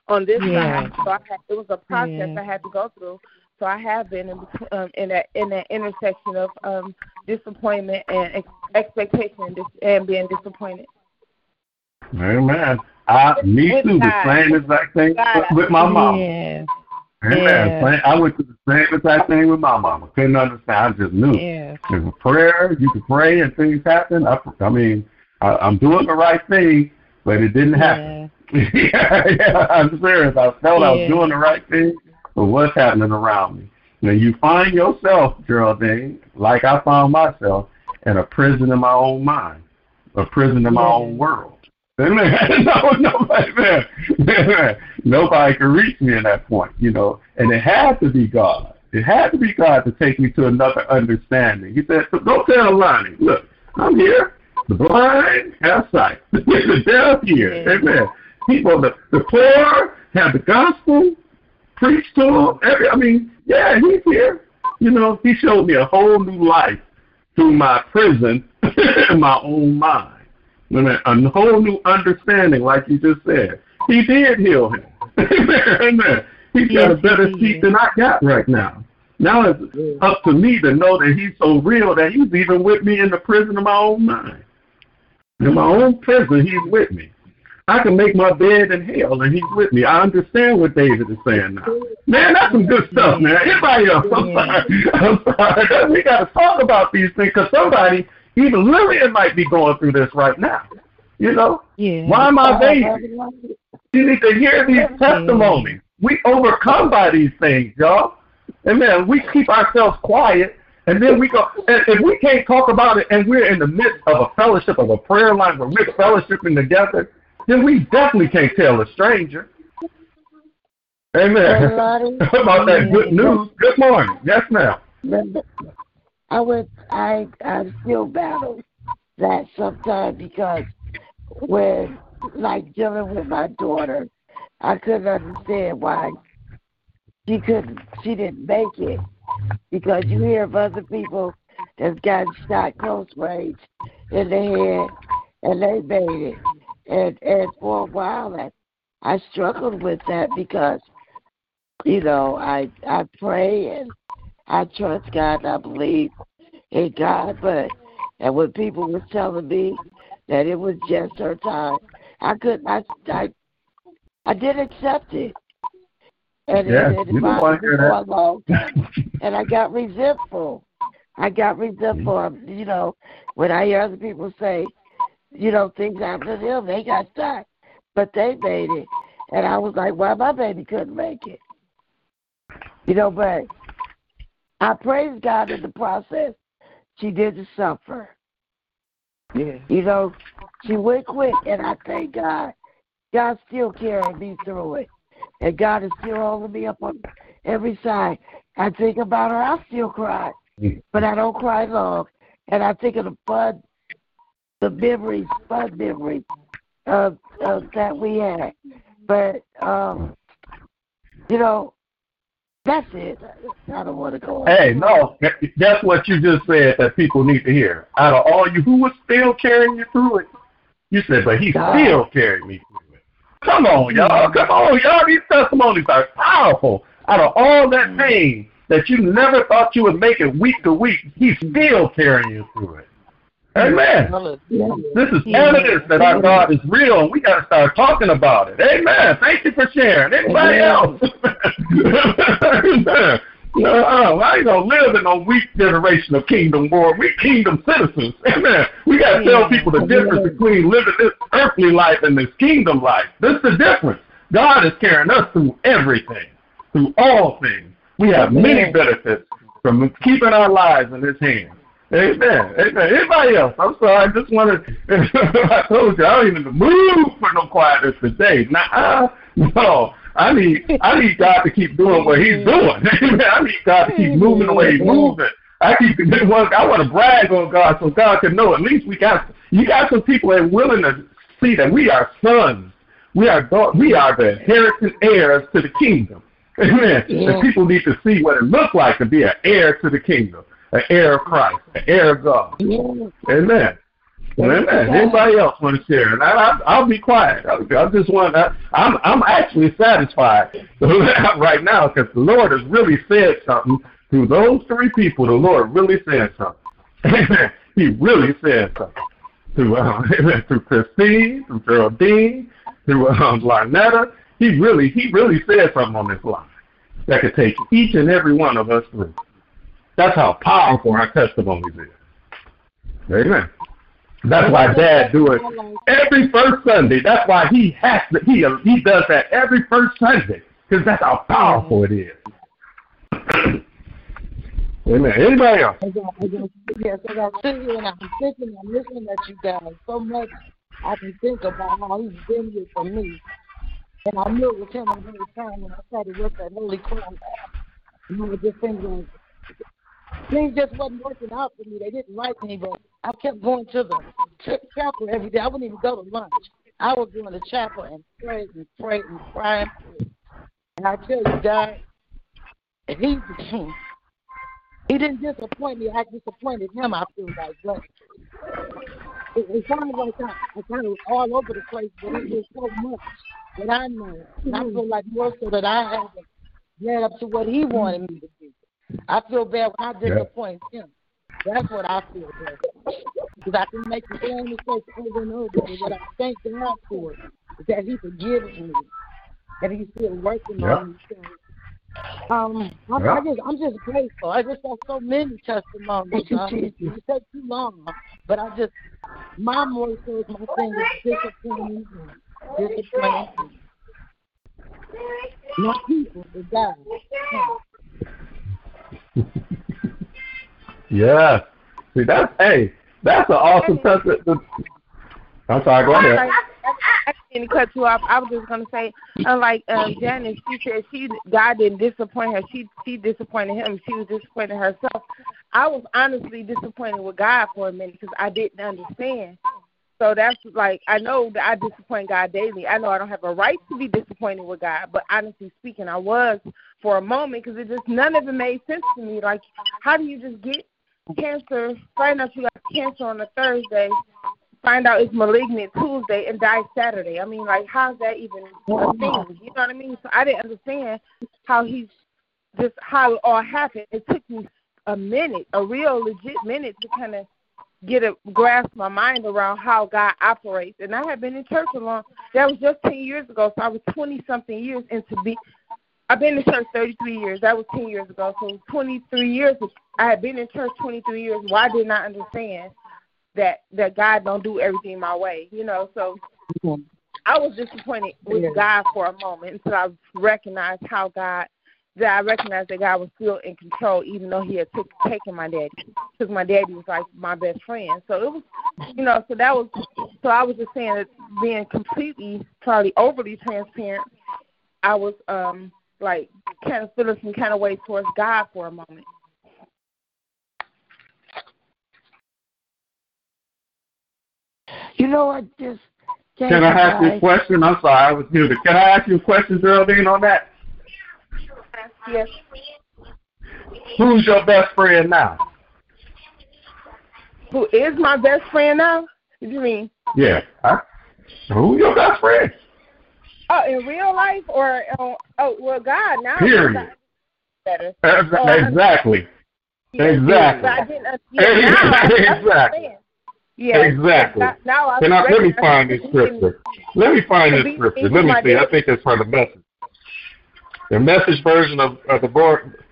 on this
Yeah.
side. So I had, it was a process
Yeah.
I had to go through. So I have been in um, in that in that intersection of um, disappointment and ex- expectation and, dis- and being disappointed.
Amen. I, me too. The same exact thing with my mom.
Yeah.
Amen.
Yeah.
I went through the same exact thing with my mama. Couldn't understand. I just knew.
Yeah.
There's a prayer. You can pray and things happen. I, I mean, I, I'm doing the right thing, but it didn't happen. yeah, yeah, I'm serious. I felt I was doing the right thing, but what's happening around me? Now you find yourself, Geraldine, like I found myself, in a prison in my own mind, a prison in my own world. Amen. no, nobody, man, man, nobody could reach me in that point, you know. And it had to be God. It had to be God to take me to another understanding. He said, "Go tell Lonnie, look, I'm here. The blind have sight. the deaf hear. Amen. People, the, the poor have the gospel preached to them. Every, I mean, yeah, he's here. You know, he showed me a whole new life through my prison in my own mind. A whole new understanding, like you just said. He did heal him. Amen. He's got
Yes,
a better seat than I got right now. Now it's up to me to know that he's so real that he's even with me in the prison of my own mind. In my own prison, he's with me. I can make my bed in hell, and he's with me. I understand what David is saying now. Man, that's some good stuff, man. Anybody else? I'm sorry. I'm sorry. We got to talk about these things because somebody, even Lillian, might be going through this right now. You know?
Yeah.
Why am I baby? You need to hear these testimonies. We overcome by these things, y'all. And man, we keep ourselves quiet, and then we go. And if we can't talk about it, and we're in the midst of a fellowship of a prayer line where we're fellowshipping together, then we definitely can't tell a stranger. Amen. About that good news. Good morning. Yes, ma'am.
I would I I still battle that sometimes because when like dealing with my daughter, I couldn't understand why she couldn't she didn't make it because you hear of other people that's gotten shot close range in the head and they made it. And and for a while I I struggled with that because you know, I I pray and I trust God and I believe in God, but and when people were telling me that it was just her time, I couldn't I I I didn't accept it. And
Yeah,
it, it bothered me for long. And I got resentful. I got resentful. Um, you know, when I hear other people say, you know, things happen to them, they got shot, but they made it. And I was like, why my baby couldn't make it? You know, but I praise God in the process. She didn't suffer.
Yeah.
You know, she went quick, and I thank God. God still carried me through it. And God is still holding me up on every side. I think about her, I still cry. But I don't cry long. And I think of the fun, the memories, fun memories of, of that we had. But, um, you know, that's it. I don't want to go on.
Hey, no, that's what you just said that people need to hear. Out of all you, who was still carrying you through it? You said, but he
God.
still carried me through it. Come on, y'all. Come on, y'all. These testimonies are powerful. Out of all that pain that you never thought you would make it week to week, he's still carrying you through it. Amen. This is evidence that our God is real, and we got to start talking about it. Amen. Thank you for sharing. Anybody else? Amen. Uh, I ain't gonna live in a weak generation of kingdom war. We kingdom citizens. Amen. We gotta tell people the difference between living this earthly life and this kingdom life. This is the difference. God is carrying us through everything, through all things. We have many benefits from keeping our lives in His hands. Amen. Amen. Anybody else? I'm sorry. I just wanted. To. I told you I don't even move for no quietness today. Nah, no. I need I need God to keep doing what He's mm-hmm. doing. Amen. I need God to keep moving the way He's mm-hmm. moving. I keep I want to brag on God so God can know. At least we got you got some people that are willing to see that we are sons. We are we are the inherited heirs to the kingdom. Amen. Yeah. And people need to see what it looks like to be an heir to the kingdom, an heir of Christ, an heir of God. Amen. Amen. Anybody else want to share? And I, I, will be quiet. I, I just want. I, I'm I'm actually satisfied right now because the Lord has really said something through those three people. The Lord really said something. he really said something through um, through Christine, through Geraldine, through um, Larnetta. He really he really said something on this line that could take each and every one of us through. That's how powerful our testimonies is. Amen. That's why Dad do it every first Sunday. That's why he has to. He he does that every first Sunday because that's how powerful it is. Amen. Anybody else?
Yes, as I sit here and I'm thinking, I'm listening at you guys so much. I can think about how he's been here for me, and I knew it was him whole time when I started with that Holy Cross. You know, just thinking things just wasn't working out for me. They didn't like me, but I kept going to the chapel every day. I wouldn't even go to lunch. I would go in the chapel and pray and pray and cry and pray. And I tell you, God, he he didn't disappoint me. I disappointed him. I feel like, but it, it sounds like I, I kind of all over the place, but it was so much that I know. And I feel like more so that I haven't led up to what he wanted me to do. I feel bad when I disappoint yeah. him. That's what I feel bad. Because I can make the same mistakes over and over. But what I thank God for is that He forgives me, that He's still working yeah. on me. So, um, I, yeah. I just, I'm just grateful. I just have so many testimonies. Um, it, it takes too long, but I just, my more so is my thing is disappointing, disappointing. Not people, but God.
yeah. See, that's hey, that's an awesome testament. I'm sorry. Go ahead.
I didn't cut you off. I was just gonna say, unlike um, Janice, she said she God didn't disappoint her. She she disappointed him. She was disappointed herself. I was honestly disappointed with God for a minute because I didn't understand. So that's like I know that I disappoint God daily. I know I don't have a right to be disappointed with God, but honestly speaking, I was for a moment because it just none of it made sense to me. Like, how do you just get cancer, find out you got cancer on a Thursday, find out it's malignant Tuesday, and die Saturday? I mean, like, how's that even a thing? You know what I mean? So I didn't understand how he's just how it all happened. It took me a minute, a real legit minute to kind of get a grasp my mind around how God operates. And I had been in church a long. That was just ten years ago, so I was twenty something years into be. I've been in church thirty three years. That was ten years ago. So twenty three years. I had been in church twenty three years. Why did not understand that that God don't do everything my way? You know. So. Mm-hmm. I was disappointed with God for a moment until I recognized how God that I recognized that God was still in control, even though He had took, taken my daddy, because my daddy was like my best friend. So it was, you know, so that was, so I was just saying that being completely, probably overly transparent, I was um like kind of feeling some kind of way towards God for a moment.
You know, I just
can I ask you a question? I'm sorry, I was muted. Can I ask you a question, Geraldine, on that?
Yes.
Who's your best friend now?
Who is my best friend now? What do you mean?
Yeah. Huh? Who's your best friend?
Oh, in real life or on, oh well, God now
Period.
Better.
Exactly.
Yeah,
Exactly.
I didn't. uh, Yeah,
Exactly.
Yeah.
Exactly.
Now, now I
Can I, let me find this scripture. Let me find this scripture. Let me see. I think it's from the message. The message version of, of the board.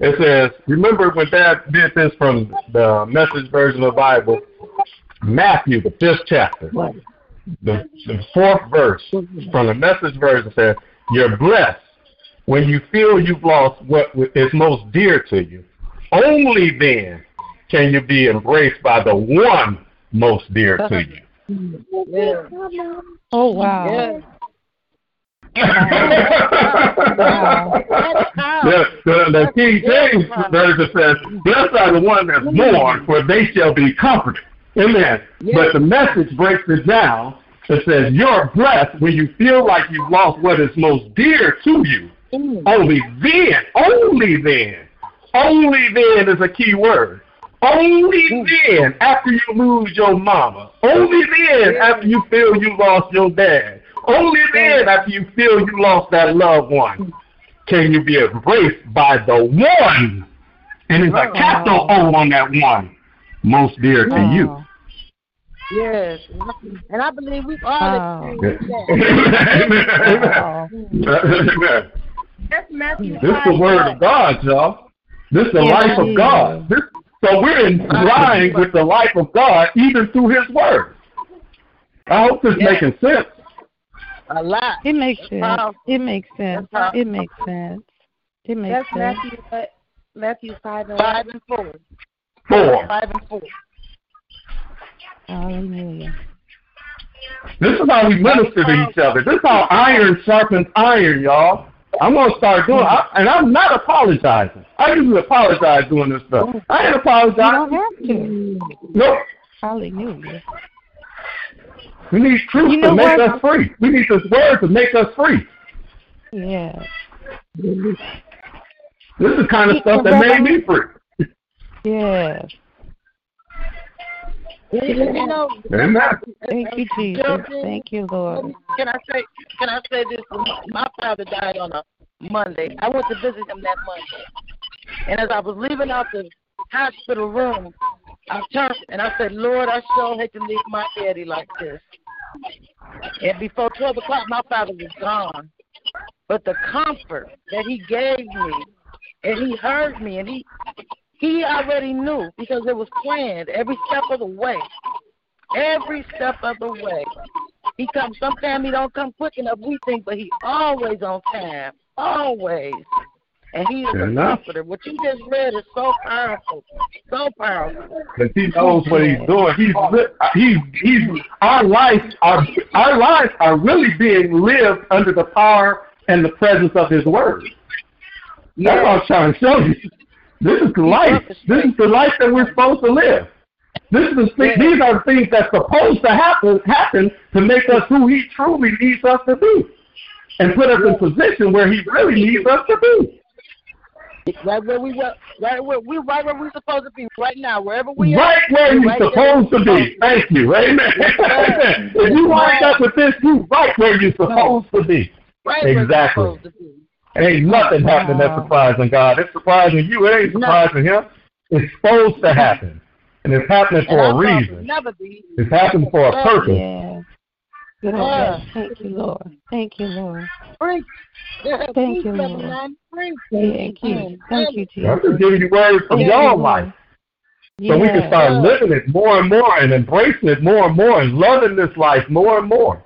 It says, remember when Dad did this from the message version of the Bible? Matthew, the fifth chapter, the, the fourth verse from the message version says, You're blessed when you feel you've lost what is most dear to you. Only then can you be embraced by the one most dear to you.
Yeah.
Oh wow.
Yeah.
The, the, the King James version says, Blessed are the one that mourn, for they shall be comforted. Amen. But the message breaks it down. It says, You're blessed when you feel like you've lost what is most dear to you. Only then, only then, only then is a key word. Only then, after you lose your mama. Only then, after you feel you lost your dad. Only then, after you feel you lost that loved one, can you be embraced by the one. And it's a oh. capital O on that one. Most dear to oh. you.
Yes. And I believe we've all
Wow.
experienced that.
Amen.
That's Matthew
This is the word of God, y'all. This is the life of. God. This, so we're in line with the life of God, even through His word. I hope this is making sense.
A lot.
It makes sense.
Powerful.
It makes sense. It makes sense. It makes sense.
That's
sense.
Matthew what? Matthew five and
Five and four.
Four.
Five and four.
Hallelujah.
This is how we minister to each other. This is how iron sharpens iron, y'all. I'm gonna start doing, I, and I'm not apologizing. I usually apologize doing this stuff. I ain't
You don't
apologizing.
have to.
Nope.
Hallelujah.
We need truth
You know
to make
what?
us free. We need this word to make us free.
Yeah.
This is the kind of stuff that made me free.
Yeah.
You know,
Amen.
Thank you, Jesus. Thank you, Lord.
Can I say? Can I say this? My father died on a Monday. I went to visit him that Monday, and as I was leaving out the hospital room, I turned and I said, "Lord, I sure hate to leave my daddy like this." And before twelve o'clock, my father was gone. But the comfort that he gave me, and he heard me, and he he already knew because it was planned every step of the way. Every step of the way. He comes sometimes he don't come quick enough we think, but he always on time. Always. And he is
Fair
a
enough.
comforter. What you just read is so powerful. So powerful.
Because he knows what he's doing. He's uh, he's he's our life our our lives are really being lived under the power and the presence of his word. That's what I'm trying to show you. This is the life. This is the life that we're supposed to live. This is the thing, these are the things that's supposed to happen happen to make us who he truly needs us to be. And put us in a position where he really needs us to be.
Right where we were right where we right where we're supposed to be right now, wherever we are
Right
are.
where you're
right
supposed to be. Thank you. Amen. Amen. If you wind up with this, you right where you're supposed to be.
Right where
Exactly.
supposed to be.
Ain't nothing happening that's surprising God. It's surprising you. It ain't surprising him. It's supposed to happen. And it's happening for a
our thoughts will
reason.
Never be.
It's happening for a purpose.
Yeah. Good
Yeah.
Thank you, Lord. Thank you, Lord.
Free.
Thank you, Lord. Thank you. Thank you, Jesus.
I'm
Jesus.
just giving you words from your life.
Lord.
So we can
Yes.
start living it more and more and embracing it more and more and loving this life more and more.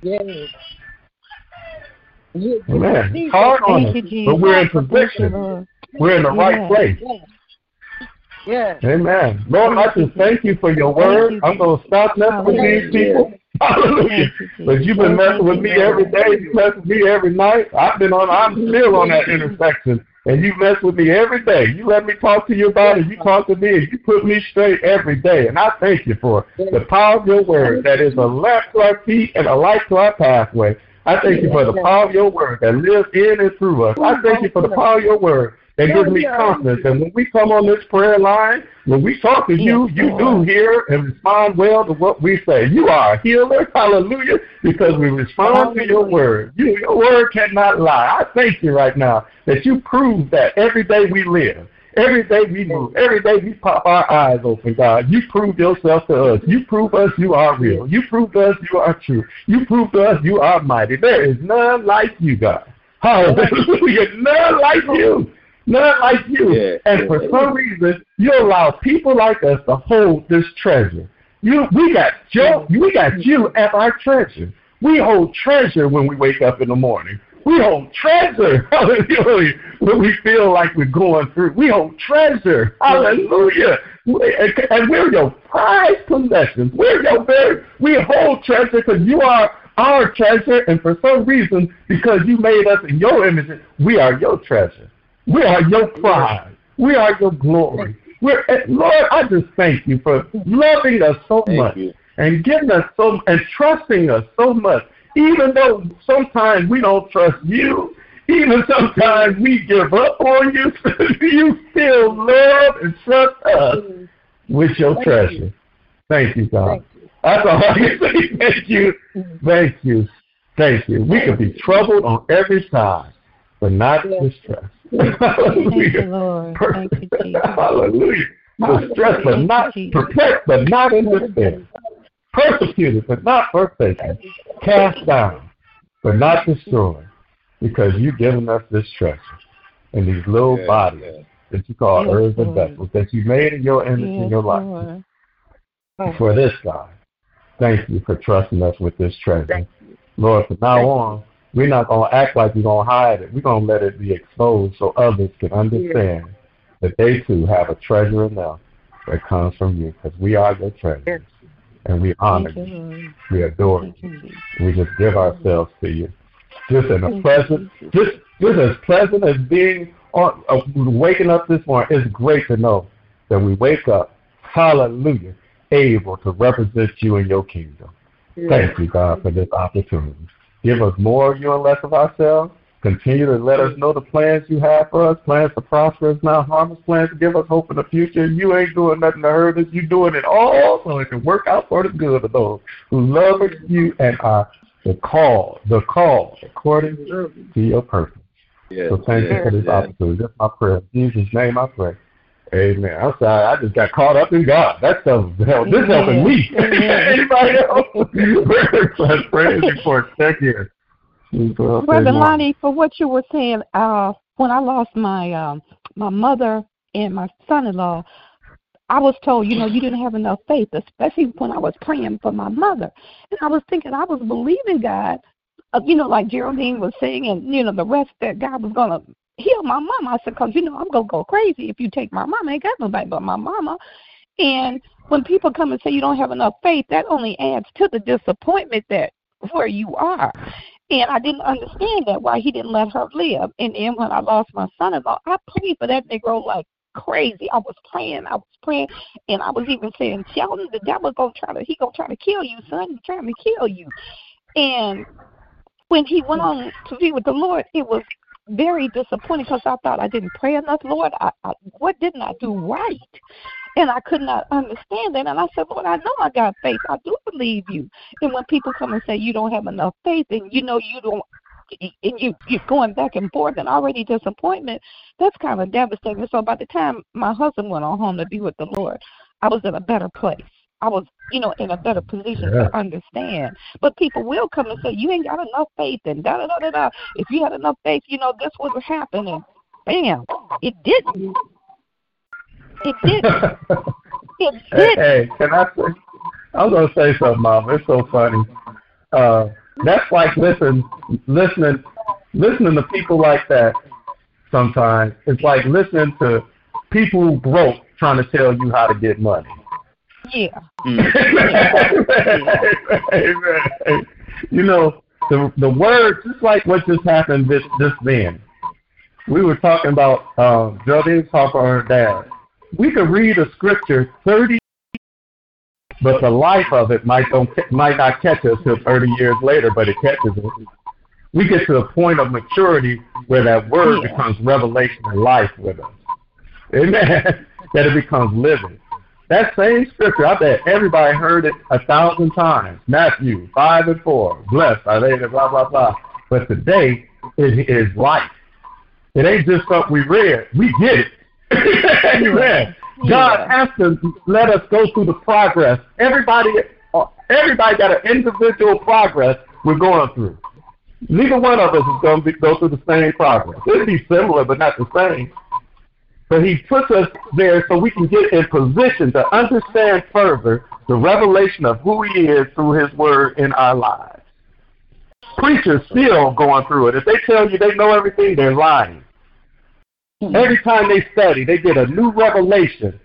Yes. You-
Amen. It's hard on
Thank
us,
Jesus.
but we're in position. We're in the right place.
Yeah.
Amen. Lord, I just thank you for your word.
you.
I'm going to stop messing with these people. Hallelujah.
Thank you, Jesus.
But you've been messing with me every day. You mess with me every night. I've been on, I'm still on that intersection. And you mess with me every day. You let me talk to you about it. You talk to me and you put me straight every day. And I thank you for it. the power of your word that is a lamp to our feet and a light to our pathway. I thank you for the power of your word that lives in and through us. I thank you for the power of your word That gives me confidence. And when we come on this prayer line, when we talk to you, you do hear and respond well to what we say. You are a healer, hallelujah, because we respond to your word. You, your word cannot lie. I thank you right now that you prove that every day we live. Every day we move, every day we pop our eyes open, God. You prove yourself to us. You prove us you are real. You prove us you are true. You prove us you are mighty. There is none like you, God. Hallelujah. None like you. None like you.
Yeah,
and
yeah.
for some reason, you allow people like us to hold this treasure. You, we got Joe, we got you as our treasure. We hold treasure when we wake up in the morning. We hold treasure, hallelujah, when we feel like we're going through. We hold treasure, hallelujah. And we're your prized possessions. We're your very, we hold treasure because you are our treasure, and for some reason, because you made us in your image, we are your treasure. We are your pride. We are your glory. We're, eh, Lord, I just thank you for loving us so
Thank
much
you.
and giving us so and trusting us so much. Even though sometimes we don't trust you, even sometimes we give up on you, you still love and trust us with your treasure. Thank you, God. That's all I can say. Thank you. Thank you. Thank you. We could be troubled on every side, but not distressed.
Thank you,
Hallelujah.
Lord. Thank you, Jesus.
Hallelujah. Distressed, but not perplexed, but not in despair. Persecuted, but not forsaken. Cast down, but not destroyed. Because you've given us this treasure in these little
Yeah,
bodies
yeah.
that you call
Yes,
herbs and vessels that you made in your image in
Yes,
your life.
Lord.
For this, God, thank you for trusting us with this treasure. Lord, from now on, we're not going to act like we're going to hide it. We're going to let it be exposed so others can understand that they too have a treasure in them that comes from you because we are your treasure. And we honor
you,
you. We adore you.
You,
We just give ourselves to you. Just in a pleasant, just, just as pleasant as being on, uh, waking up this morning. It's great to know that we wake up, hallelujah, able to represent you in your kingdom. Thank you, God, for this opportunity. Give us more of you and less of ourselves. Continue to let us know the plans you have for us, plans to prosper us, not harm us, plans to give us hope in the future. You ain't doing nothing to hurt us. You're doing it all so it can work out for the good of those who love you and are the call, the call according to your purpose.
Yes,
So thank you for this
yes.
opportunity. That's my prayer. In Jesus' name I pray. Amen. I'm sorry, I just got caught up in God. That's the hell. This helping me. Anybody else? Praise report. Check here.
Brother Lonnie, for what you were saying, uh, when I lost my um, my mother and my son-in-law, I was told, you know, you didn't have enough faith, especially when I was praying for my mother. And I was thinking, I was believing God, uh, you know, like Geraldine was saying, and you know, the rest that God was gonna heal my mama. I said, because you know, I'm gonna go crazy if you take my mama. I ain't got nobody but my mama. And when people come and say you don't have enough faith, that only adds to the disappointment that where you are. And I didn't understand that why he didn't let her live. And then when I lost my son-in-law, I prayed for that Negro like crazy. I was praying, I was praying, and I was even saying, Sheldon, the devil gonna try to he gonna try to kill you, son. He's trying to kill you. And when he went hmm. on to be with the Lord, it was very disappointed because I thought I didn't pray enough, Lord. I, I, what didn't I do right? And I could not understand that. And I said, Lord, I know I got faith. I do believe you. And when people come and say you don't have enough faith and you know you don't and you you're going back and forth and already disappointment, that's kind of devastating. So by the time my husband went on home to be with the Lord, I was in a better place. I was, you know, in a better position
Yeah.
to understand. But people will come and say, You ain't got enough faith and da da da da da. If you had enough faith, you know, this would happen and bam. It didn't. It didn't. It
hey,
didn't.
hey, can I say? I'm gonna say something, Mama. It's so funny. Uh, that's like listen, listening, listening to people like that. Sometimes it's like listening to people broke trying to tell you how to get money.
Yeah.
you know, the the words, just like what just happened this this then. We were talking about um, Geraldine about her dad. We could read a scripture thirty, but the life of it might don't might not catch us till thirty years later, but it catches us. we get to a point of maturity where that word
Yeah.
becomes revelation and life with us. Amen. that it becomes living. That same scripture, I bet everybody heard it a thousand times. Matthew 5 and 4. Blessed are they that blah, blah, blah. But today, it is life. It ain't just something we read. We get it. Amen. God has to let us go through the progress. Everybody, uh, everybody got an individual progress we're going through. Neither one of us is going to go through the same progress. It'll be similar, but not the same. But he puts us there so we can get in position to understand further the revelation of who he is through his word in our lives. Preachers still going through it. If they tell you they know everything, they're lying. Every time they study, they get a new revelation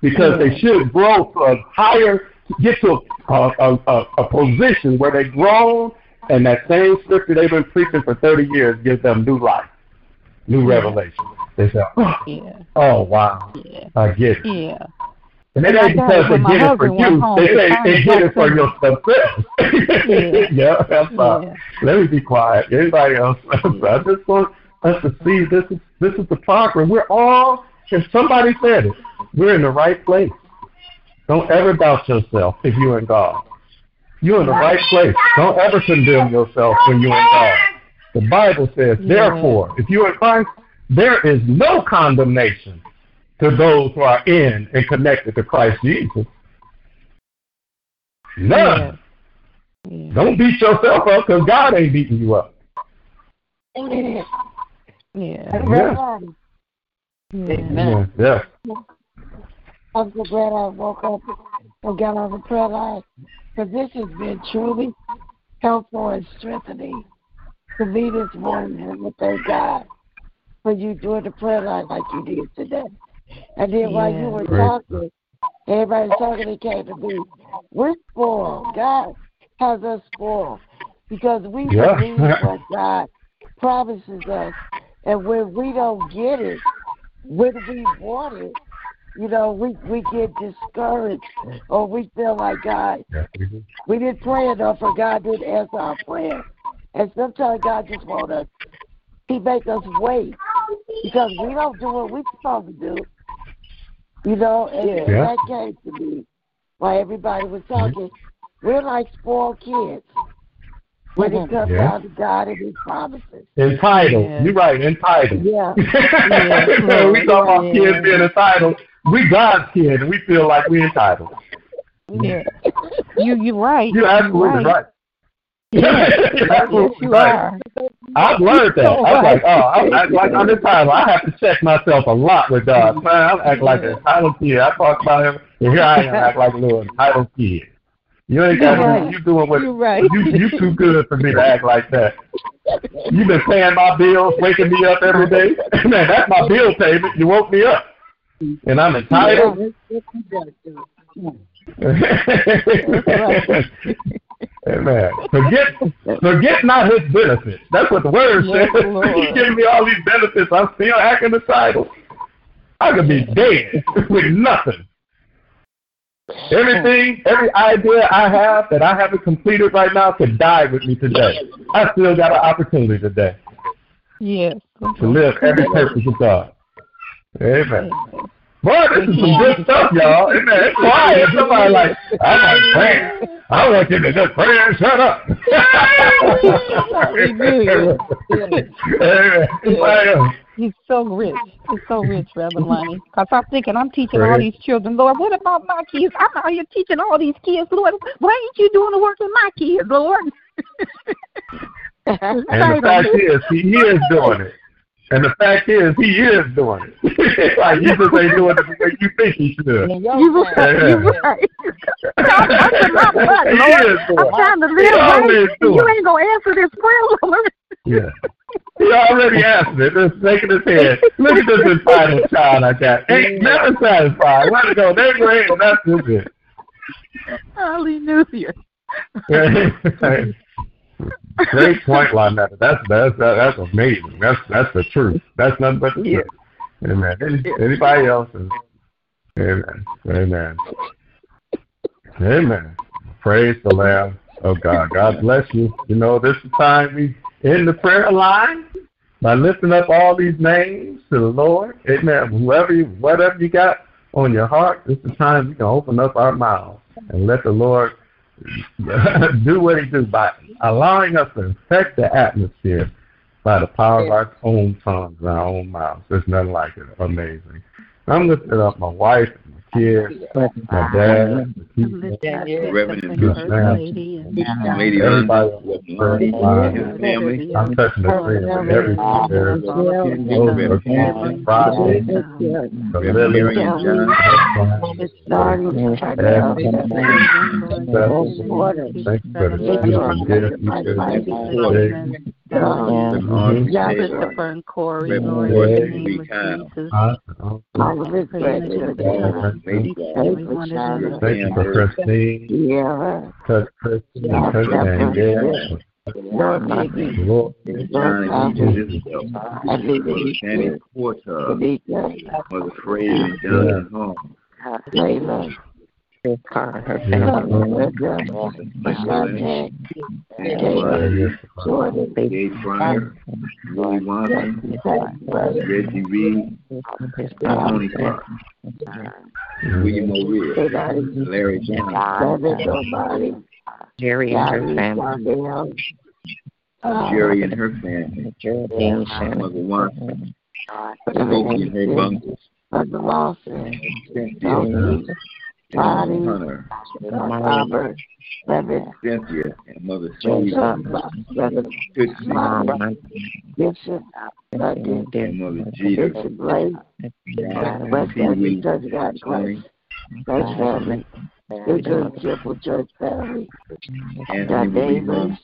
because they should grow to a higher, get to a, a, a, a position where they grow, and that same scripture they've been preaching for 30 years gives them new life, new revelation. They say, oh,
Yeah.
oh wow,
Yeah.
I get it.
Yeah.
And they
And I
ain't
got
because they get it for you. They say they get it for
it.
yourself.
Yeah.
yeah, that's fine. Let me be quiet. Anybody else? I just want us to see this is this is the progress. We're all, if somebody said it, we're in the right place. Don't ever doubt yourself if you're in God. You're in the right place. Don't ever condemn yourself when you're in God. The Bible says, therefore, if you're in Christ, there is no condemnation to those who are in and connected to Christ Jesus. None.
Yeah.
Don't beat yourself up because God ain't beating you up.
Yeah.
Yeah.
Amen.
Yeah.
I'm so glad I woke up and got on the prayer line because this has been truly helpful and strengthening to me this morning. And I thank God for you doing the prayer line like you did today. And then while you were
Great.
talking, everybody was talking, it came to me. We're spoiled. God has us spoiled because we
Yeah.
believe what God promises us. And when we don't get it, when we want it, you know, we we get discouraged or we feel like God, mm-hmm. we didn't pray enough or God didn't answer our prayer. And sometimes God just want us, He make us wait because we don't do what we're supposed to do. You know, and and
Yeah.
that came to me while everybody was mm-hmm. talking. We're like spoiled kids when it mm-hmm. comes
Yeah.
down to God and His promises.
Entitled.
Yeah.
You're right, entitled.
Yeah.
Yeah.
we talk about
Yeah.
kids being entitled. We God's kids, and we feel like we're entitled.
Yeah. You you're right.
You're absolutely right.
Yeah.
You're
Yes,
absolutely
you
right.
are.
I've learned that. I'm like, oh, I'm act like I'm entitled. I have to check myself a lot with God. Man, I'm act like an entitled kid. I talk about him, and here I am, act like a little entitled kid. You ain't got
right.
You doing what
You're right.
you you too good for me to act like that. You've been paying my bills, waking me up every day. Man, that's my bill payment. You woke me up, and I'm entitled. Amen. Forget, forget not his benefits. That's what the word
Yes,
says. He's giving me all these benefits. I'm still acting entitled. I could be dead with nothing. Everything, every idea I have that I haven't completed right now could die with me today. I still got an opportunity today
Yes.
to live every purpose of God. Amen. Boy, this is some good stuff, y'all. Amen. It's quiet. Somebody like, I'm like, man, I want you to just pray and shut up. Amen.
He's so rich. He's so rich, Reverend Lonnie. Because I'm thinking, I'm teaching all these children. Lord, what about my kids? I'm out here teaching all these kids. Lord, why ain't you doing the work in my kids, Lord?
And the fact is, he is doing it. And the fact is, he is doing it. like, you just ain't doing it the way you think he should.
You right. You right. I'm my butt,
He
Lord.
is doing
I'm trying to
He
live right.
always doing
You ain't going to answer this prayer, Lord.
Yeah. He already answered it. Just shaking his head. Look at this entitled child I got. Ain't never satisfied. Let it go. They great. and That's just it.
Hallelujah.
Great point, Lynetta. That's that's that's amazing. That's that's the truth. That's nothing but the
Yeah.
truth. Amen. Any, anybody else? Is, amen. Amen. Amen. Praise the Lamb of God. God bless you. You know, this is time we in the prayer line by lifting up all these names to the Lord. Amen. Whoever you, whatever you got on your heart, this is time we can open up our mouths and let the Lord do what He do by allowing us to affect the atmosphere by the power of our own tongues and our own mouths. There's nothing like it. Amazing. I'm lifting up my wife and my dad,
Reverend
Yes.
Lady his family.
I'm touching the are Keith, Friday.
It's starting to turn out.
Thank you spiritual mm-hmm. gift you should today.
Reverend Arthur
Yeah,
Taylor.
Christopher and Corey,
Reverend
Lord,
Roy
in the
Henry
name of
Kyle.
Jesus.
Huh?
All of his grandchildren.
Lady
Everyone is on the
Thank you for Christine,
Yeah.
touch Christine, and touch Danielle.
Lord, Maggie.
Lord,
John and Edith Isabel.
I believe
Mother
in
Fanny
you.
Porter.
Kalika,
Mother Frey and Jonathan Holmes.
Layla, Car, her family, Shante, David, Jordan,
Gabe Fryer. Watson. Reggie Reed. Tony Clark. William O'Reilly. Larry Johnson.
Jerry and her family.
Uh,
Jerry and her family. Mother Watson. Smokey and her bungles.
Mother Lawson,
Cynthia.
Sophie, Bonnie,
Hunter.
Robert, Reverend
Cynthia and Mother
Joseph,
Steve.
Reverend
Tootsie.
Mom, Bishop, Dr.
And Mother Jeter.
Bishop Blake,
John
West
Pee
Country
Wee.
Church of God. Christ, Church family, Israel Temple Church family, God
Anthony will be
Davis.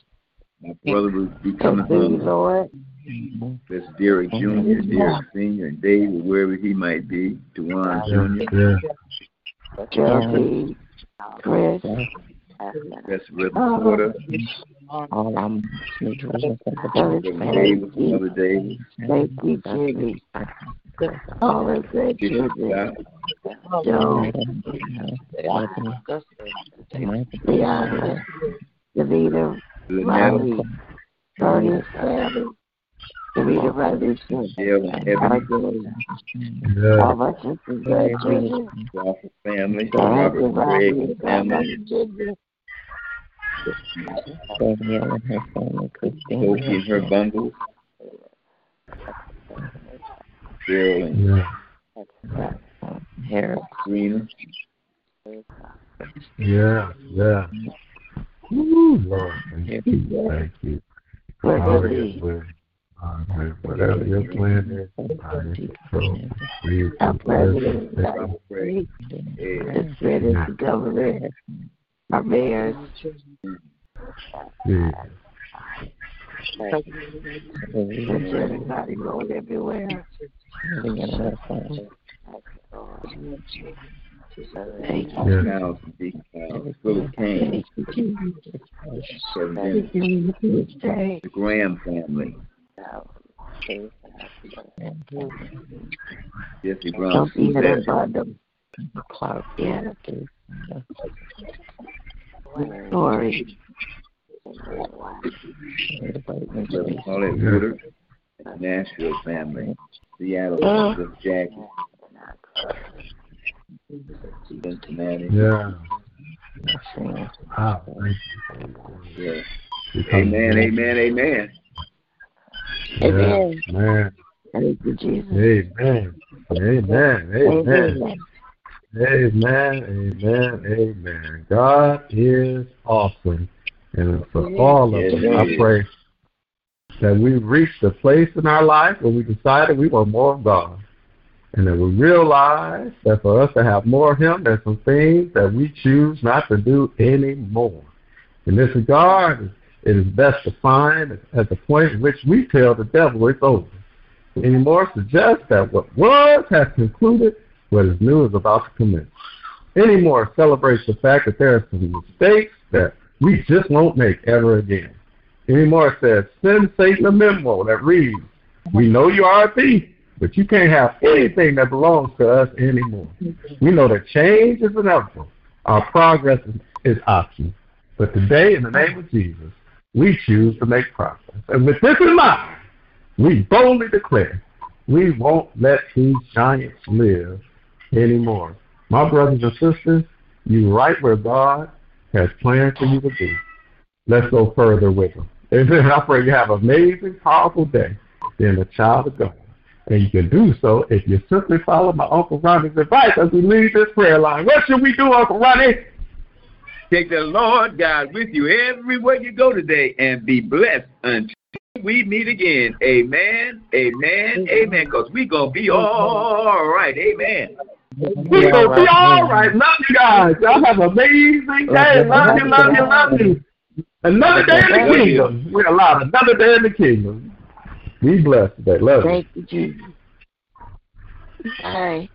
My brother will be coming
Kathleen,
home.
Lord,
That's Derek Jr., Derek Sr., and David, wherever he might be. Dewan Jr.
yeah.
Geraldine, Chris,
That's Reverend Porter. Oh.
All I'm
Reverend
Reverend Davis,
Stacy,
Mother Davis.
Stacy, Jimmy, all of their
Bishop
children,
Scott.
Joe, Deanna, Davida,
Lynette.
Riley, Bernie's family, Davida Riley's
Jill and
all of our sisters, grandchildren,
Crawford family.
Diana,
Robert Craig
Riley,
family.
Virginia,
Danielle and her family. Christine.
Sophie and her bundles. Cheryl and
Yeah.
Harris.
Serena.
Yeah. Yeah. Ooh, Lord, thank you. Thank you. Power your will. Amen. Whatever your plan is, I'm in control. We
our
can
president,
bless
our
Yeah.
the Senate, the our mayors,
you.
everybody going everywhere. Thank you.
Yeah.
Now, Deacon Kyle, Phyllis
Bottom.
Clark.
Yeah. Sorry.
Nashville family, Seattle,
Uh.
Jackie,
Yeah. Ah,
yeah.
you. You
Amen, amen, amen.
Amen. Thank you, Jesus.
Amen. Amen. Amen.
Amen.
Amen. Amen. Amen. God is awesome. And for all of
Yes,
us,
he
I
is.
pray that we reached a place in our life where we decided we want more of God. And that we realize that for us to have more of Him, there's some things that we choose not to do anymore. In this regard, it is best to find at the point at which we tell the devil it's over. Anymore suggests that what was has concluded, what is new is about to commence. Anymore celebrates the fact that there are some mistakes that we just won't make ever again. Anymore says, send Satan a memo that reads, we know you are a thief, but you can't have anything that belongs to us anymore. We know that change is inevitable. Our progress is, is optional. But today, in the name of Jesus, we choose to make progress. And with this in mind, we boldly declare we won't let these giants live anymore. My brothers and sisters, you right where God has planned for you to be. Let's go further with him. Amen. I pray you have an amazing, powerful day being a child of God. And you can do so if you simply follow my Uncle Ronnie's advice as we leave this prayer line. What should we do, Uncle Ronnie?
Take the Lord God with you everywhere you go today and be blessed until we meet again. Amen, amen, amen. Because we're going to be all right. Amen.
We're going to be all right. Love you guys. Y'all have an amazing day. Love you, love you, love you. Another day in the kingdom. We're allowed another day in the kingdom. Be blessed today. Love you.
Thank you, Jesus. Bye.